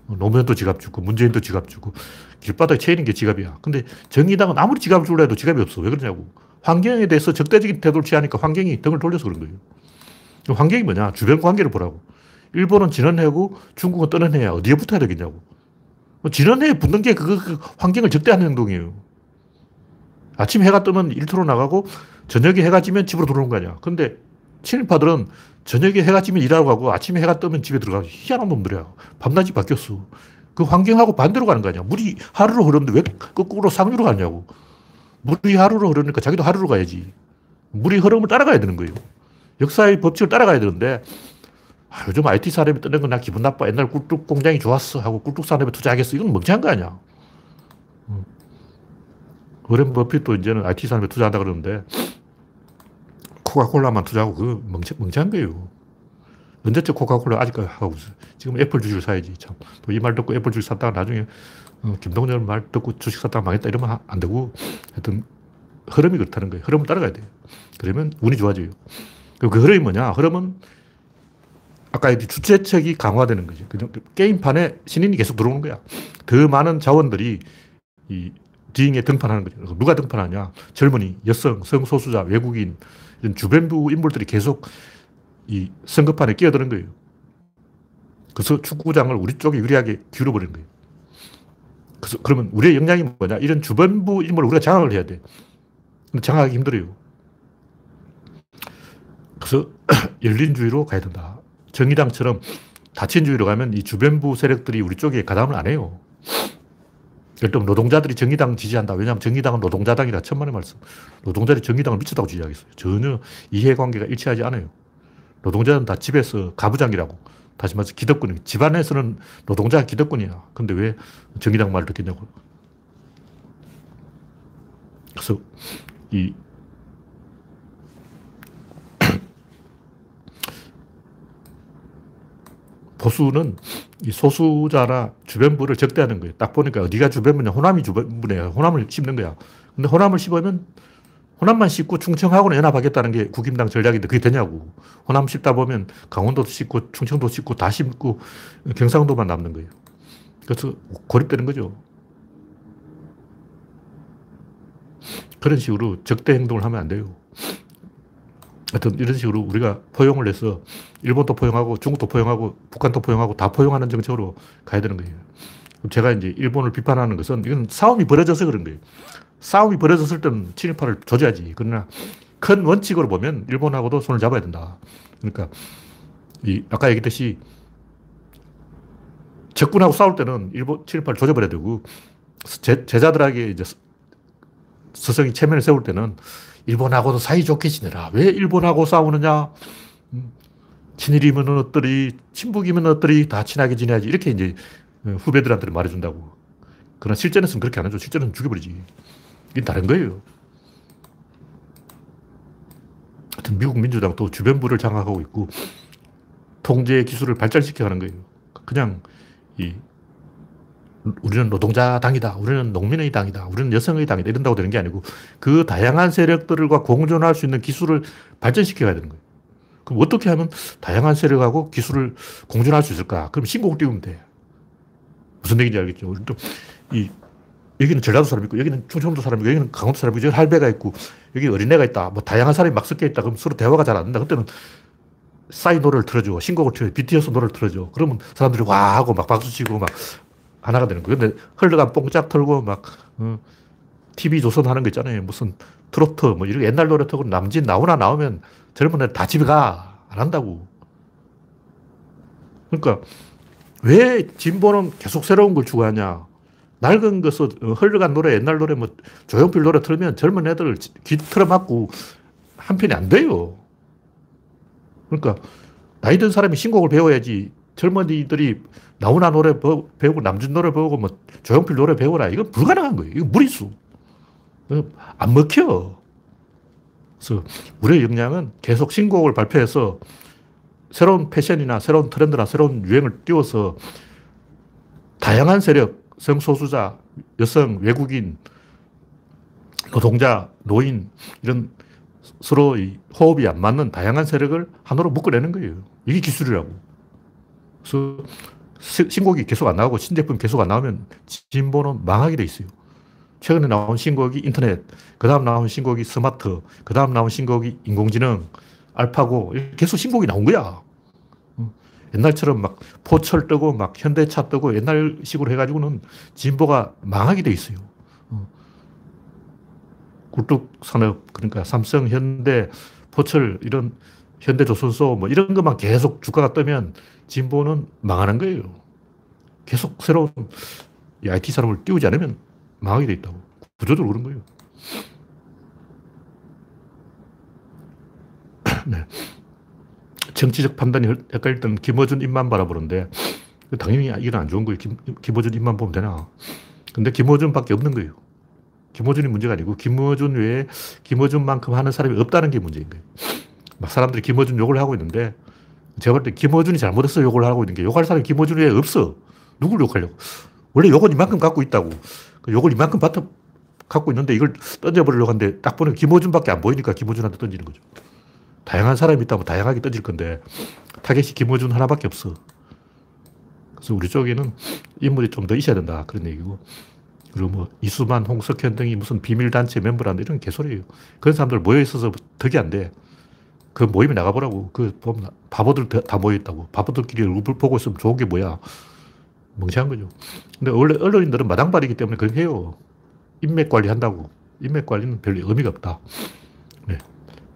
A: 노무현도 지갑 주고 문재인도 지갑 주고 길바닥에 채이는 게 지갑이야. 근데 정의당은 아무리 지갑을 줄라 해도 지갑이 없어. 왜 그러냐고. 환경에 대해서 적대적인 태도를 취하니까 환경이 등을 돌려서 그런 거예요. 환경이 뭐냐? 주변 관계를 보라고. 일본은 지는 해고 중국은 떠는 해야 어디에 붙어야 되겠냐고. 뭐 지는 해에 붙는 게 그거 그 환경을 적대하는 행동이에요. 아침 해가 뜨면 일터로 나가고 저녁에 해가 지면 집으로 들어오는 거 아니야. 근데 친일파들은 저녁에 해가 지면 일하러 가고 아침에 해가 뜨면 집에 들어가고 희한한 놈들이야. 밤낮이 바뀌었어. 그 환경하고 반대로 가는 거 아니야. 물이 하루로 흐르는데 왜 거꾸로 상류로 가냐고. 물이 하루로 흐르니까 자기도 하루로 가야지. 물이 흐름을 따라가야 되는 거예요. 역사의 법칙을 따라가야 되는데 아, 요즘 IT 산업이 뜨는 건 나 기분 나빠. 옛날 꿀뚝 공장이 좋았어. 하고 꿀뚝 산업에 투자하겠어. 이건 멍청한 거 아니야. 워렌 버핏도 이제는 IT 산업에 투자한다 그러는데 코카콜라만 투자하고 그 멍청, 멍청한 거예요. 언제쯤 코카콜라 아직까지 하고 있어. 지금 애플 주식을 사야지. 참. 또 이 말 듣고 애플 주식 샀다가 나중에 어, 김동열 말 듣고 주식 샀다가 망했다 이러면 안 되고 하여튼 흐름이 그렇다는 거예요. 흐름을 따라가야 돼요. 그러면 운이 좋아져요. 그 흐름이 뭐냐? 흐름은 아까 주최측이 강화되는 거죠. 게임판에 신인이 계속 들어오는 거야. 더 많은 자원들이 이 디잉에 등판하는 거죠. 누가 등판하냐? 젊은이, 여성, 성소수자, 외국인, 주변부 인물들이 계속 이 선거판에 끼어드는 거예요. 그래서 축구장을 우리 쪽에 유리하게 기울여버리는 거예요. 그래서 그러면 우리의 역량이 뭐냐? 이런 주변부 인물을 우리가 장악을 해야 돼. 근데 장악하기 힘들어요. 그래서 [CLEARS THROAT] 열린주의로 가야 된다. 정의당처럼 다친주의로 가면 이 주변부 세력들이 우리 쪽에 가담을 안 해요. 예를 들면 노동자들이 정의당 지지한다. 왜냐하면 정의당은 노동자당이라 천만의 말씀. 노동자들이 정의당을 미쳤다고 지지하겠어요. 전혀 이해관계가 일치하지 않아요. 노동자는 다 집에서 가부장이라고. 다시 말해서 기득권이 집안에서는 노동자가 기득권이야. 근데 왜 정의당 말을 듣겠냐고. 그래서 이 보수는 이 소수자나 주변부를 적대하는 거예요. 딱 보니까 어디가 주변부냐. 호남이 주변부네요. 호남을 씹는 거야. 근데 호남을 씹으면 호남만 씹고 충청하고는 연합하겠다는 게 국힘당 전략인데 그게 되냐고. 호남 씹다 보면 강원도도 씹고 충청도 씹고 다 씹고 경상도만 남는 거예요. 그래서 고립되는 거죠. 그런 식으로 적대 행동을 하면 안 돼요. 하여튼 이런 식으로 우리가 포용을 해서 일본도 포용하고 중국도 포용하고 북한도 포용하고 다 포용하는 정책으로 가야 되는 거예요. 제가 이제 일본을 비판하는 것은 이건 싸움이 벌어져서 그런 거예요. 싸움이 벌어졌을 때는 친일파를 조져야지. 그러나 큰 원칙으로 보면 일본하고도 손을 잡아야 된다. 그러니까 이 아까 얘기했듯이 적군하고 싸울 때는 일본 친일파를 조져버려야 되고 제, 제자들에게 이제 스승이 체면을 세울 때는 일본하고도 사이좋게 지내라. 왜 일본하고 싸우느냐? 음, 친일이면 어떠리, 친북이면 어떠리, 다 친하게 지내야지. 이렇게 이제 후배들한테 말해준다고. 그러나 실전에서는 그렇게 안 하죠. 실전은 죽여버리지. 이게 다른 거예요. 하여튼 미국 민주당도 주변부를 장악하고 있고, 통제 기술을 발전시켜 가는 거예요. 그냥 이 우리는 노동자 당이다. 우리는 농민의 당이다. 우리는 여성의 당이다. 이런다고 되는 게 아니고 그 다양한 세력들과 공존할 수 있는 기술을 발전시켜 야 되는 거예요. 그럼 어떻게 하면 다양한 세력하고 기술을 공존할 수 있을까? 그럼 신곡을 띄우면 돼. 무슨 얘기인지 알겠죠? 이, 여기는 전라도 사람 있고, 여기는 충청도 사람 있고, 여기는 강원도 사람 있고, 여기 할배가 있고, 여기 어린애가 있다. 뭐 다양한 사람이 막 섞여 있다. 그럼 서로 대화가 잘 안 된다. 그때는 싸이 노래를 틀어줘. 신곡을 틀어. BTS 노래를 틀어줘. 그러면 사람들이 와 하고 막 박수 치고 막 하나가 되는 거예요. 근데 흘러간 뽕짝 털고 막, 어, TV 조선 하는 거 있잖아요. 무슨 트로트, 뭐, 이런 옛날 노래 틀고 남진 나오나 나오면 젊은 애다 집에 가. 안 한다고. 그러니까, 왜 진보는 계속 새로운 걸 추구하냐. 낡은 것을, 어, 흘러간 노래, 옛날 노래, 뭐, 조용필 노래 틀면 젊은 애들 귀 틀어맞고 한편이 안 돼요. 그러니까, 나이 든 사람이 신곡을 배워야지 젊은이들이 나훈아 노래 배우고 남준 노래 배우고 뭐 조용필 노래 배우라. 이건 불가능한 거예요. 이건 무리수. 안 먹혀. 그래서 우리의 역량은 계속 신곡을 발표해서 새로운 패션이나 새로운 트렌드나 새로운 유행을 띄워서 다양한 세력, 성소수자, 여성, 외국인, 노동자, 노인, 이런 서로 호흡이 안 맞는 다양한 세력을 하나로 묶어내는 거예요. 이게 기술이라고. 그래서 신곡이 계속 안 나오고 신제품 계속 안 나오면 진보는 망하게 돼 있어요. 최근에 나온 신곡이 인터넷, 그 다음 나온 신곡이 스마트, 그 다음 나온 신곡이 인공지능, 알파고, 계속 신곡이 나온 거야. 옛날처럼 막 포철 뜨고 막 현대차 뜨고 옛날식으로 해가지고는 진보가 망하게 돼 있어요. 굴뚝 산업, 그러니까 삼성, 현대, 포철, 이런 현대조선소 뭐 이런 것만 계속 주가가 뜨면 진보는 망하는 거예요. 계속 새로운 IT 산업을 띄우지 않으면 망하게 돼 있다고. 구조적으로 그런 거예요. [CLEARS THROAT] 네. 정치적 판단이 때는 김어준 입만 바라보는데 당연히 이건 안 좋은 거예요. 김, 김어준 입만 보면 되나. 근데 김어준밖에 없는 거예요. 김어준이 문제가 아니고 김어준 외에 김어준만큼 하는 사람이 없다는 게 문제인 거예요. 막 사람들이 김어준 욕을 하고 있는데 제가 볼 때 김어준이 잘못해서 욕을 하고 있는 게 욕할 사람이 외에 없어. 누굴 욕하려고. 원래 욕은 이만큼 갖고 있다고. 그 욕을 이만큼 받아 갖고 있는데 이걸 던져버리려고 하는데 딱 보면 김어준밖에 안 보이니까 김어준한테 던지는 거죠. 다양한 사람이 있다면 다양하게 던질 건데 타겟이 김어준 하나밖에 없어. 그래서 우리 쪽에는 인물이 좀 더 있어야 된다. 그런 얘기고. 그리고 뭐 이수만, 홍석현 등이 무슨 비밀단체 멤버란다 이런 개소리예요. 그런 사람들 모여있어서 덕이 안 돼. 그 모임에 나가보라고. 그 보면 바보들 다 모여있다고. 바보들끼리 얼굴 보고 있으면 좋은 게 뭐야. 멍청한 거죠. 근데 원래 언론인들은 마당발이기 때문에 그렇게 해요. 인맥 관리 한다고. 인맥 관리는 별 의미가 없다. 네.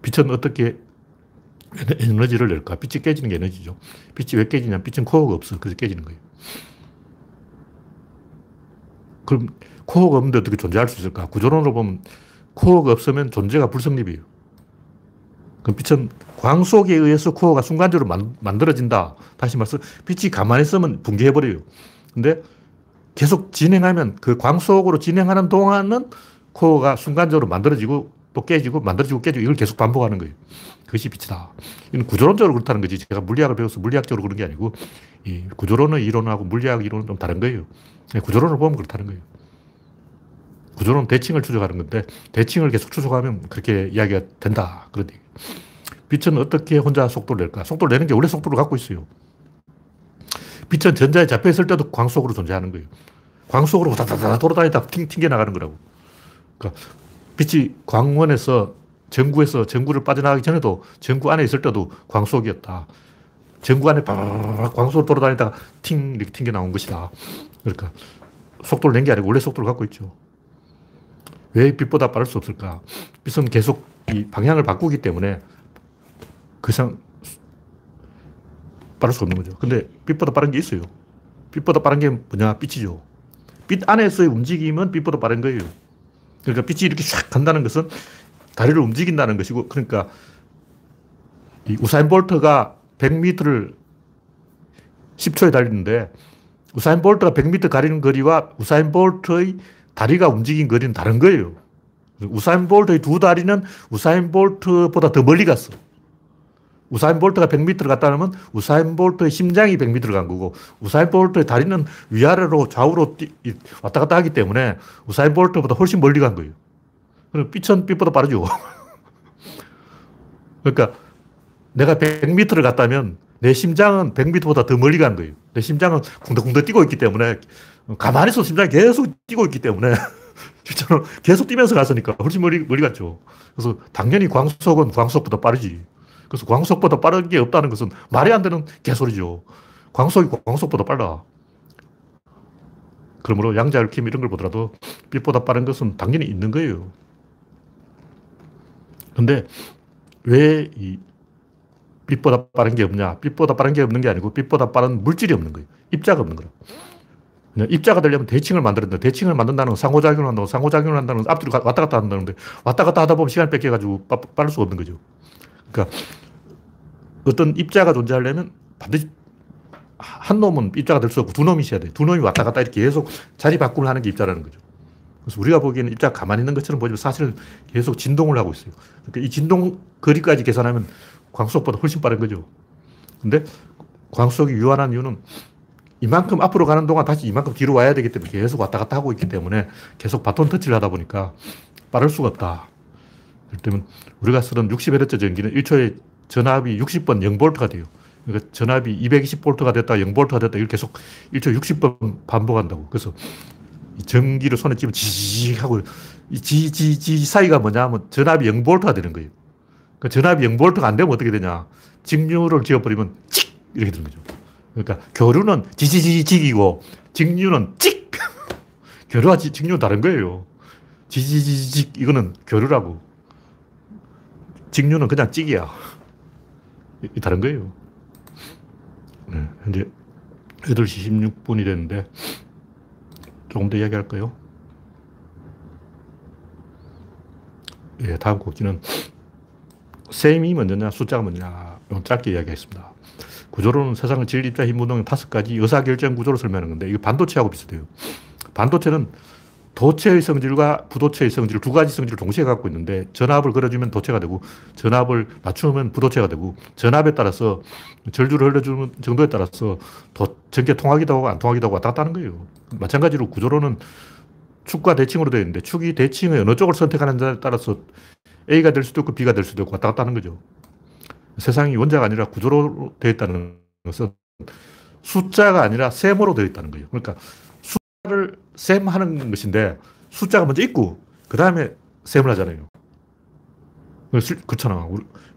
A: 빛은 어떻게 에너지를 낼까? 빛이 깨지는 게 에너지죠. 빛이 왜 깨지냐면 빛은 코어가 없어. 그래서 깨지는 거예요. 그럼 코어가 없는데 어떻게 존재할 수 있을까? 구조론으로 보면 코어가 없으면 존재가 불성립이에요. 그럼 빛은 광 속에 의해서 코어가 순간적으로 만, 들어진다 다시 말해서 빛이 가만히 있으면 붕괴해버려요. 근데 계속 진행하면 그 광 속으로 진행하는 동안은 코어가 순간적으로 만들어지고 또 깨지고 만들어지고 깨지고 이걸 계속 반복하는 거예요. 그것이 빛이다. 이건 구조론적으로 그렇다는 거지. 제가 물리학을 배워서 물리학적으로 그런 게 아니고 이 구조론의 이론하고 물리학 이론은 좀 다른 거예요. 구조론을 보면 그렇다는 거예요. 구조론 대칭을 추적하는 건데 대칭을 계속 추적하면 그렇게 이야기가 된다. 그런 얘기. 빛은 어떻게 혼자 속도를 낼까? 속도를 내는 게 원래 속도를 갖고 있어요. 빛은 전자에 잡혀 있을 때도 광속으로 존재하는 거예요. 광속으로 다다다 돌아다니다 튕, 튕겨 나가는 거라고. 그러니까 빛이 광원에서 전구에서 전구를 빠져나가기 전에도 전구 안에 있을 때도 광속이었다. 전구 안에 광속으로 돌아다니다가 팅 이렇게 튕겨 나온 것이다. 그러니까 속도를 낸 게 아니고 원래 속도를 갖고 있죠. 왜 빛보다 빠를 수 없을까? 빛은 계속 이 방향을 바꾸기 때문에 그 이상 빠를 수 없는 거죠. 근데 빛보다 빠른 게 있어요. 빛보다 빠른 게 뭐냐? 빛이죠. 빛 안에서의 움직임은 빛보다 빠른 거예요. 그러니까 빛이 이렇게 샥 간다는 것은 다리를 움직인다는 것이고, 그러니까 이 우사인 볼트가 100m를 10초에 달리는데 우사인 볼트가 100m 가리는 거리와 우사인 볼트의 다리가 움직인 거리는 다른 거예요. 우사인 볼트의 두 다리는 우사인 볼트보다 더 멀리 갔어. 우사인 볼트가 100m를 갔다 면 우사인 볼트의 심장이 100m를 간 거고 우사인 볼트의 다리는 위아래로 좌우로 왔다 갔다 하기 때문에 우사인 볼트보다 훨씬 멀리 간 거예요. 그럼 빛은 빛보다 빠르죠. [LAUGHS] 그러니까 내가 100m를 갔다면 내 심장은 100m보다 더 멀리 간 거예요. 내 심장은 쿵덕쿵덕 뛰고 있기 때문에 가만히 있어 심장이 계속 뛰고 있기 때문에 [LAUGHS] 실제로 계속 뛰면서 갔으니까 훨씬 멀리, 멀리 갔죠. 그래서 당연히 광속은 광속보다 빠르지. 그래서 광속보다 빠른 게 없다는 것은 말이 안 되는 개소리죠. 광속이 광속보다 빨라. 그러므로 양자열킴 이런 걸 보더라도 빛보다 빠른 것은 당연히 있는 거예요. 근데 왜 이 빛보다 빠른 게 없냐? 빛보다 빠른 게 없는 게 아니고 빛보다 빠른 물질이 없는 거예요. 입자가 없는 거예요. 입자가 되려면 대칭을 만들었는데 대칭을 만든다는 건 상호작용을 한다고 상호작용을 한다는 건 앞뒤로 왔다 갔다 한다는데 왔다 갔다 하다 보면 시간 뺏겨가지고 빠를 수가 없는 거죠. 그러니까 어떤 입자가 존재하려면 반드시 한 놈은 입자가 될 수 없고 두 놈이 있어야 돼. 두 놈이 왔다 갔다 이렇게 계속 자리 바꿈을 하는 게 입자라는 거죠. 그래서 우리가 보기에는 입자가 가만히 있는 것처럼 보지만 사실은 계속 진동을 하고 있어요. 그러니까 이 진동 거리까지 계산하면 광속보다 훨씬 빠른 거죠. 근데 광속이 유한한 이유는 이만큼 앞으로 가는 동안 다시 이만큼 뒤로 와야 되기 때문에 계속 왔다 갔다 하고 있기 때문에 계속 바톤 터치를 하다 보니까 빠를 수가 없다. 그렇다면 우리가 쓰는 60Hz 전기는 1초에 전압이 60번 0V가 돼요. 그러니까 전압이 220V가 됐다, 0V가 됐다, 이걸 계속 1초 60번 반복한다고. 그래서 전기를 손에 쥐면 지직 하고, 이 지지지 사이가 뭐냐 하면 전압이 0V가 되는 거예요. 그러니까 전압이 0V가 안 되면 어떻게 되냐. 직류를 지어버리면 찍! 이렇게 되는 거죠. 그러니까 교류는 지지지직이고, 직류는 찍! [LAUGHS] 교류와 직류는 다른 거예요. 지지지직, 이거는 교류라고. 직류는 그냥 찍이야. 다른 거예요. 네, 현재 8시 16분이 됐는데, 조금 더 이야기할까요? 예, 다음 곡지는 셈이 먼저냐, 숫자가 먼저냐, 짧게 이야기하겠습니다. 구조로는 세상을 질, 입자, 힘, 운동 다섯 가지 의사결정 구조를 설명하는 건데, 이거 반도체하고 비슷해요. 반도체는 도체의 성질과 부도체의 성질 두 가지 성질을 동시에 갖고 있는데 전압을 걸어주면 도체가 되고 전압을 낮추면 부도체가 되고 전압에 따라서 절주를 흘려주는 정도에 따라서 도, 전개 통하기도 하고 안 통하기도 하고 왔다 갔다 하는 거예요. 마찬가지로 구조로는 축과 대칭으로 되어 있는데 축이 대칭의 어느 쪽을 선택하는지에 따라서 A가 될 수도 있고 B가 될 수도 있고 왔다 갔다 하는 거죠. 세상이 원자가 아니라 구조로 되어 있다는 것은 숫자가 아니라 셈으로 되어 있다는 거예요. 그러니까 숫자를 셈하는 것인데 숫자가 먼저 있고 그 다음에 셈을 하잖아요. 그렇잖아.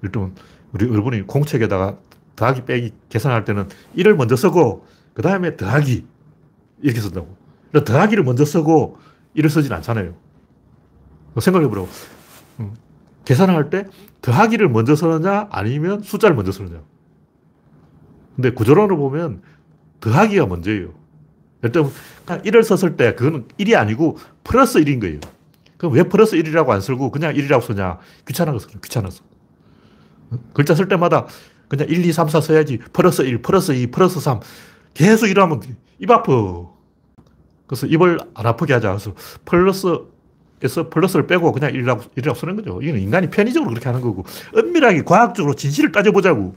A: 일단 우리 여러분이 공책에다가 더하기 빼기 계산할 때는 1을 먼저 쓰고 그 다음에 더하기 이렇게 쓴다고. 더하기를 먼저 쓰고 1을 쓰진 않잖아요. 생각해보라고. 계산할 때 더하기를 먼저 쓰느냐 아니면 숫자를 먼저 쓰느냐. 근데 구조론으로 보면 더하기가 먼저예요. 일단 1을 썼을 때 그거는 1이 아니고 플러스 1인 거예요. 그럼 왜 플러스 1이라고 안 쓰고 그냥 1이라고 쓰냐? 귀찮아서 귀찮아서. 글자 쓸 때마다 그냥 1, 2, 3, 4 써야지. 플러스 1, 플러스 2, 플러스 3. 계속 이러면 입 아파. 그래서 입을 안 아프게 하자. 그래서 플러스 에서 플러스를 빼고 그냥 1이라고, 1이라고 쓰는 거죠. 이건 인간이 편의적으로 그렇게 하는 거고. 은밀하게 과학적으로 진실을 따져보자고.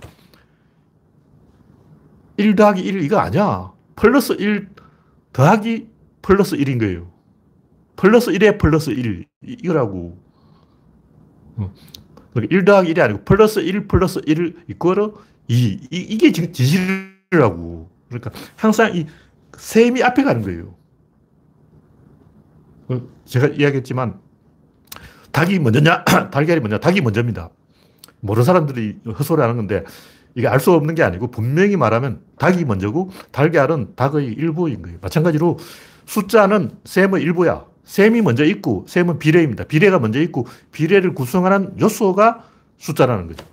A: 1 더하기 1 이거 아니야. 플러스 1 더하기 플러스 1인 거예요. 플러스 1에 플러스 1. 이거라고. 1 그러니까 더하기 1이 아니고 플러스 1 플러스 1 이거로 2. 이, 게 진실이라고. 그러니까 항상 이 셈이 앞에 가는 거예요. 어, 제가 이야기했지만 닭이 먼저냐, [CLEARS THROAT] 달걀이 먼저, 닭이 먼저입니다. 모르는 사람들이 헛소리 하는 건데 이게 알 수 없는 게 아니고 분명히 말하면 닭이 먼저고 달걀은 닭의 일부인 거예요. 마찬가지로 숫자는 셈의 일부야. 셈이 먼저 있고 셈은 비례입니다. 비례가 먼저 있고 비례를 구성하는 요소가 숫자라는 거죠.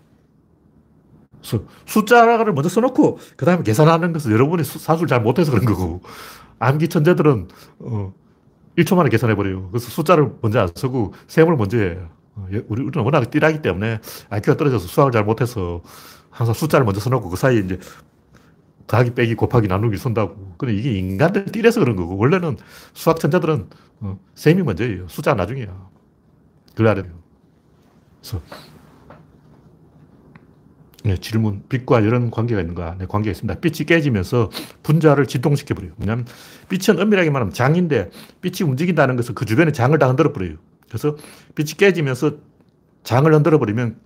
A: 그래서 숫자를 먼저 써놓고 그 다음에 계산하는 것은 여러분이 사수를 잘 못해서 그런 거고 암기 천재들은 어, 1초 만에 계산해버려요. 그래서 숫자를 먼저 안 쓰고 셈을 먼저 해요. 어, 우리, 우리는 워낙 띠라기 때문에 IQ가 떨어져서 수학을 잘 못해서 항상 숫자를 먼저 써놓고 그 사이에 이제 더하기, 빼기, 곱하기, 나누기 쓴다고. 근데 이게 인간들 띠래서 그런 거고, 원래는 수학 천자들은 어, 셈이 먼저예요. 숫자 나중이야. 그걸 알아야 돼요. 그래서, 네, 질문. 빛과 열은 관계가 있는가? 네, 관계가 있습니다. 빛이 깨지면서 분자를 진동시켜버려요. 왜냐하면 빛은 엄밀하게 말하면 장인데 빛이 움직인다는 것은 그 주변에 장을 다 흔들어버려요. 그래서 빛이 깨지면서 장을 흔들어버리면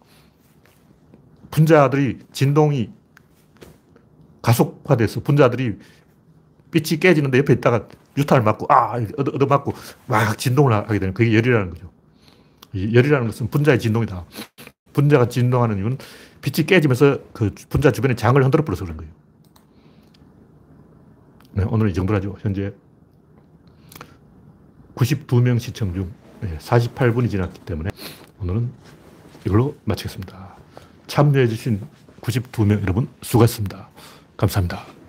A: 분자들이 진동이 가속화돼서 분자들이 빛이 깨지는데 옆에 있다가 유탄을 맞고 아 얻어, 맞고 막 진동을 하게 되는 그게 열이라는 거죠. 열이라는 것은 분자의 진동이다. 분자가 진동하는 이유는 빛이 깨지면서 그 분자 주변에 장을 흔들어 버려서 그런 거예요. 네, 오늘 이 정도로 하죠. 현재 92명 시청 중 48분이 지났기 때문에 오늘은 이걸로 마치겠습니다. 참여해주신 92명 여러분 수고하셨습니다. 감사합니다.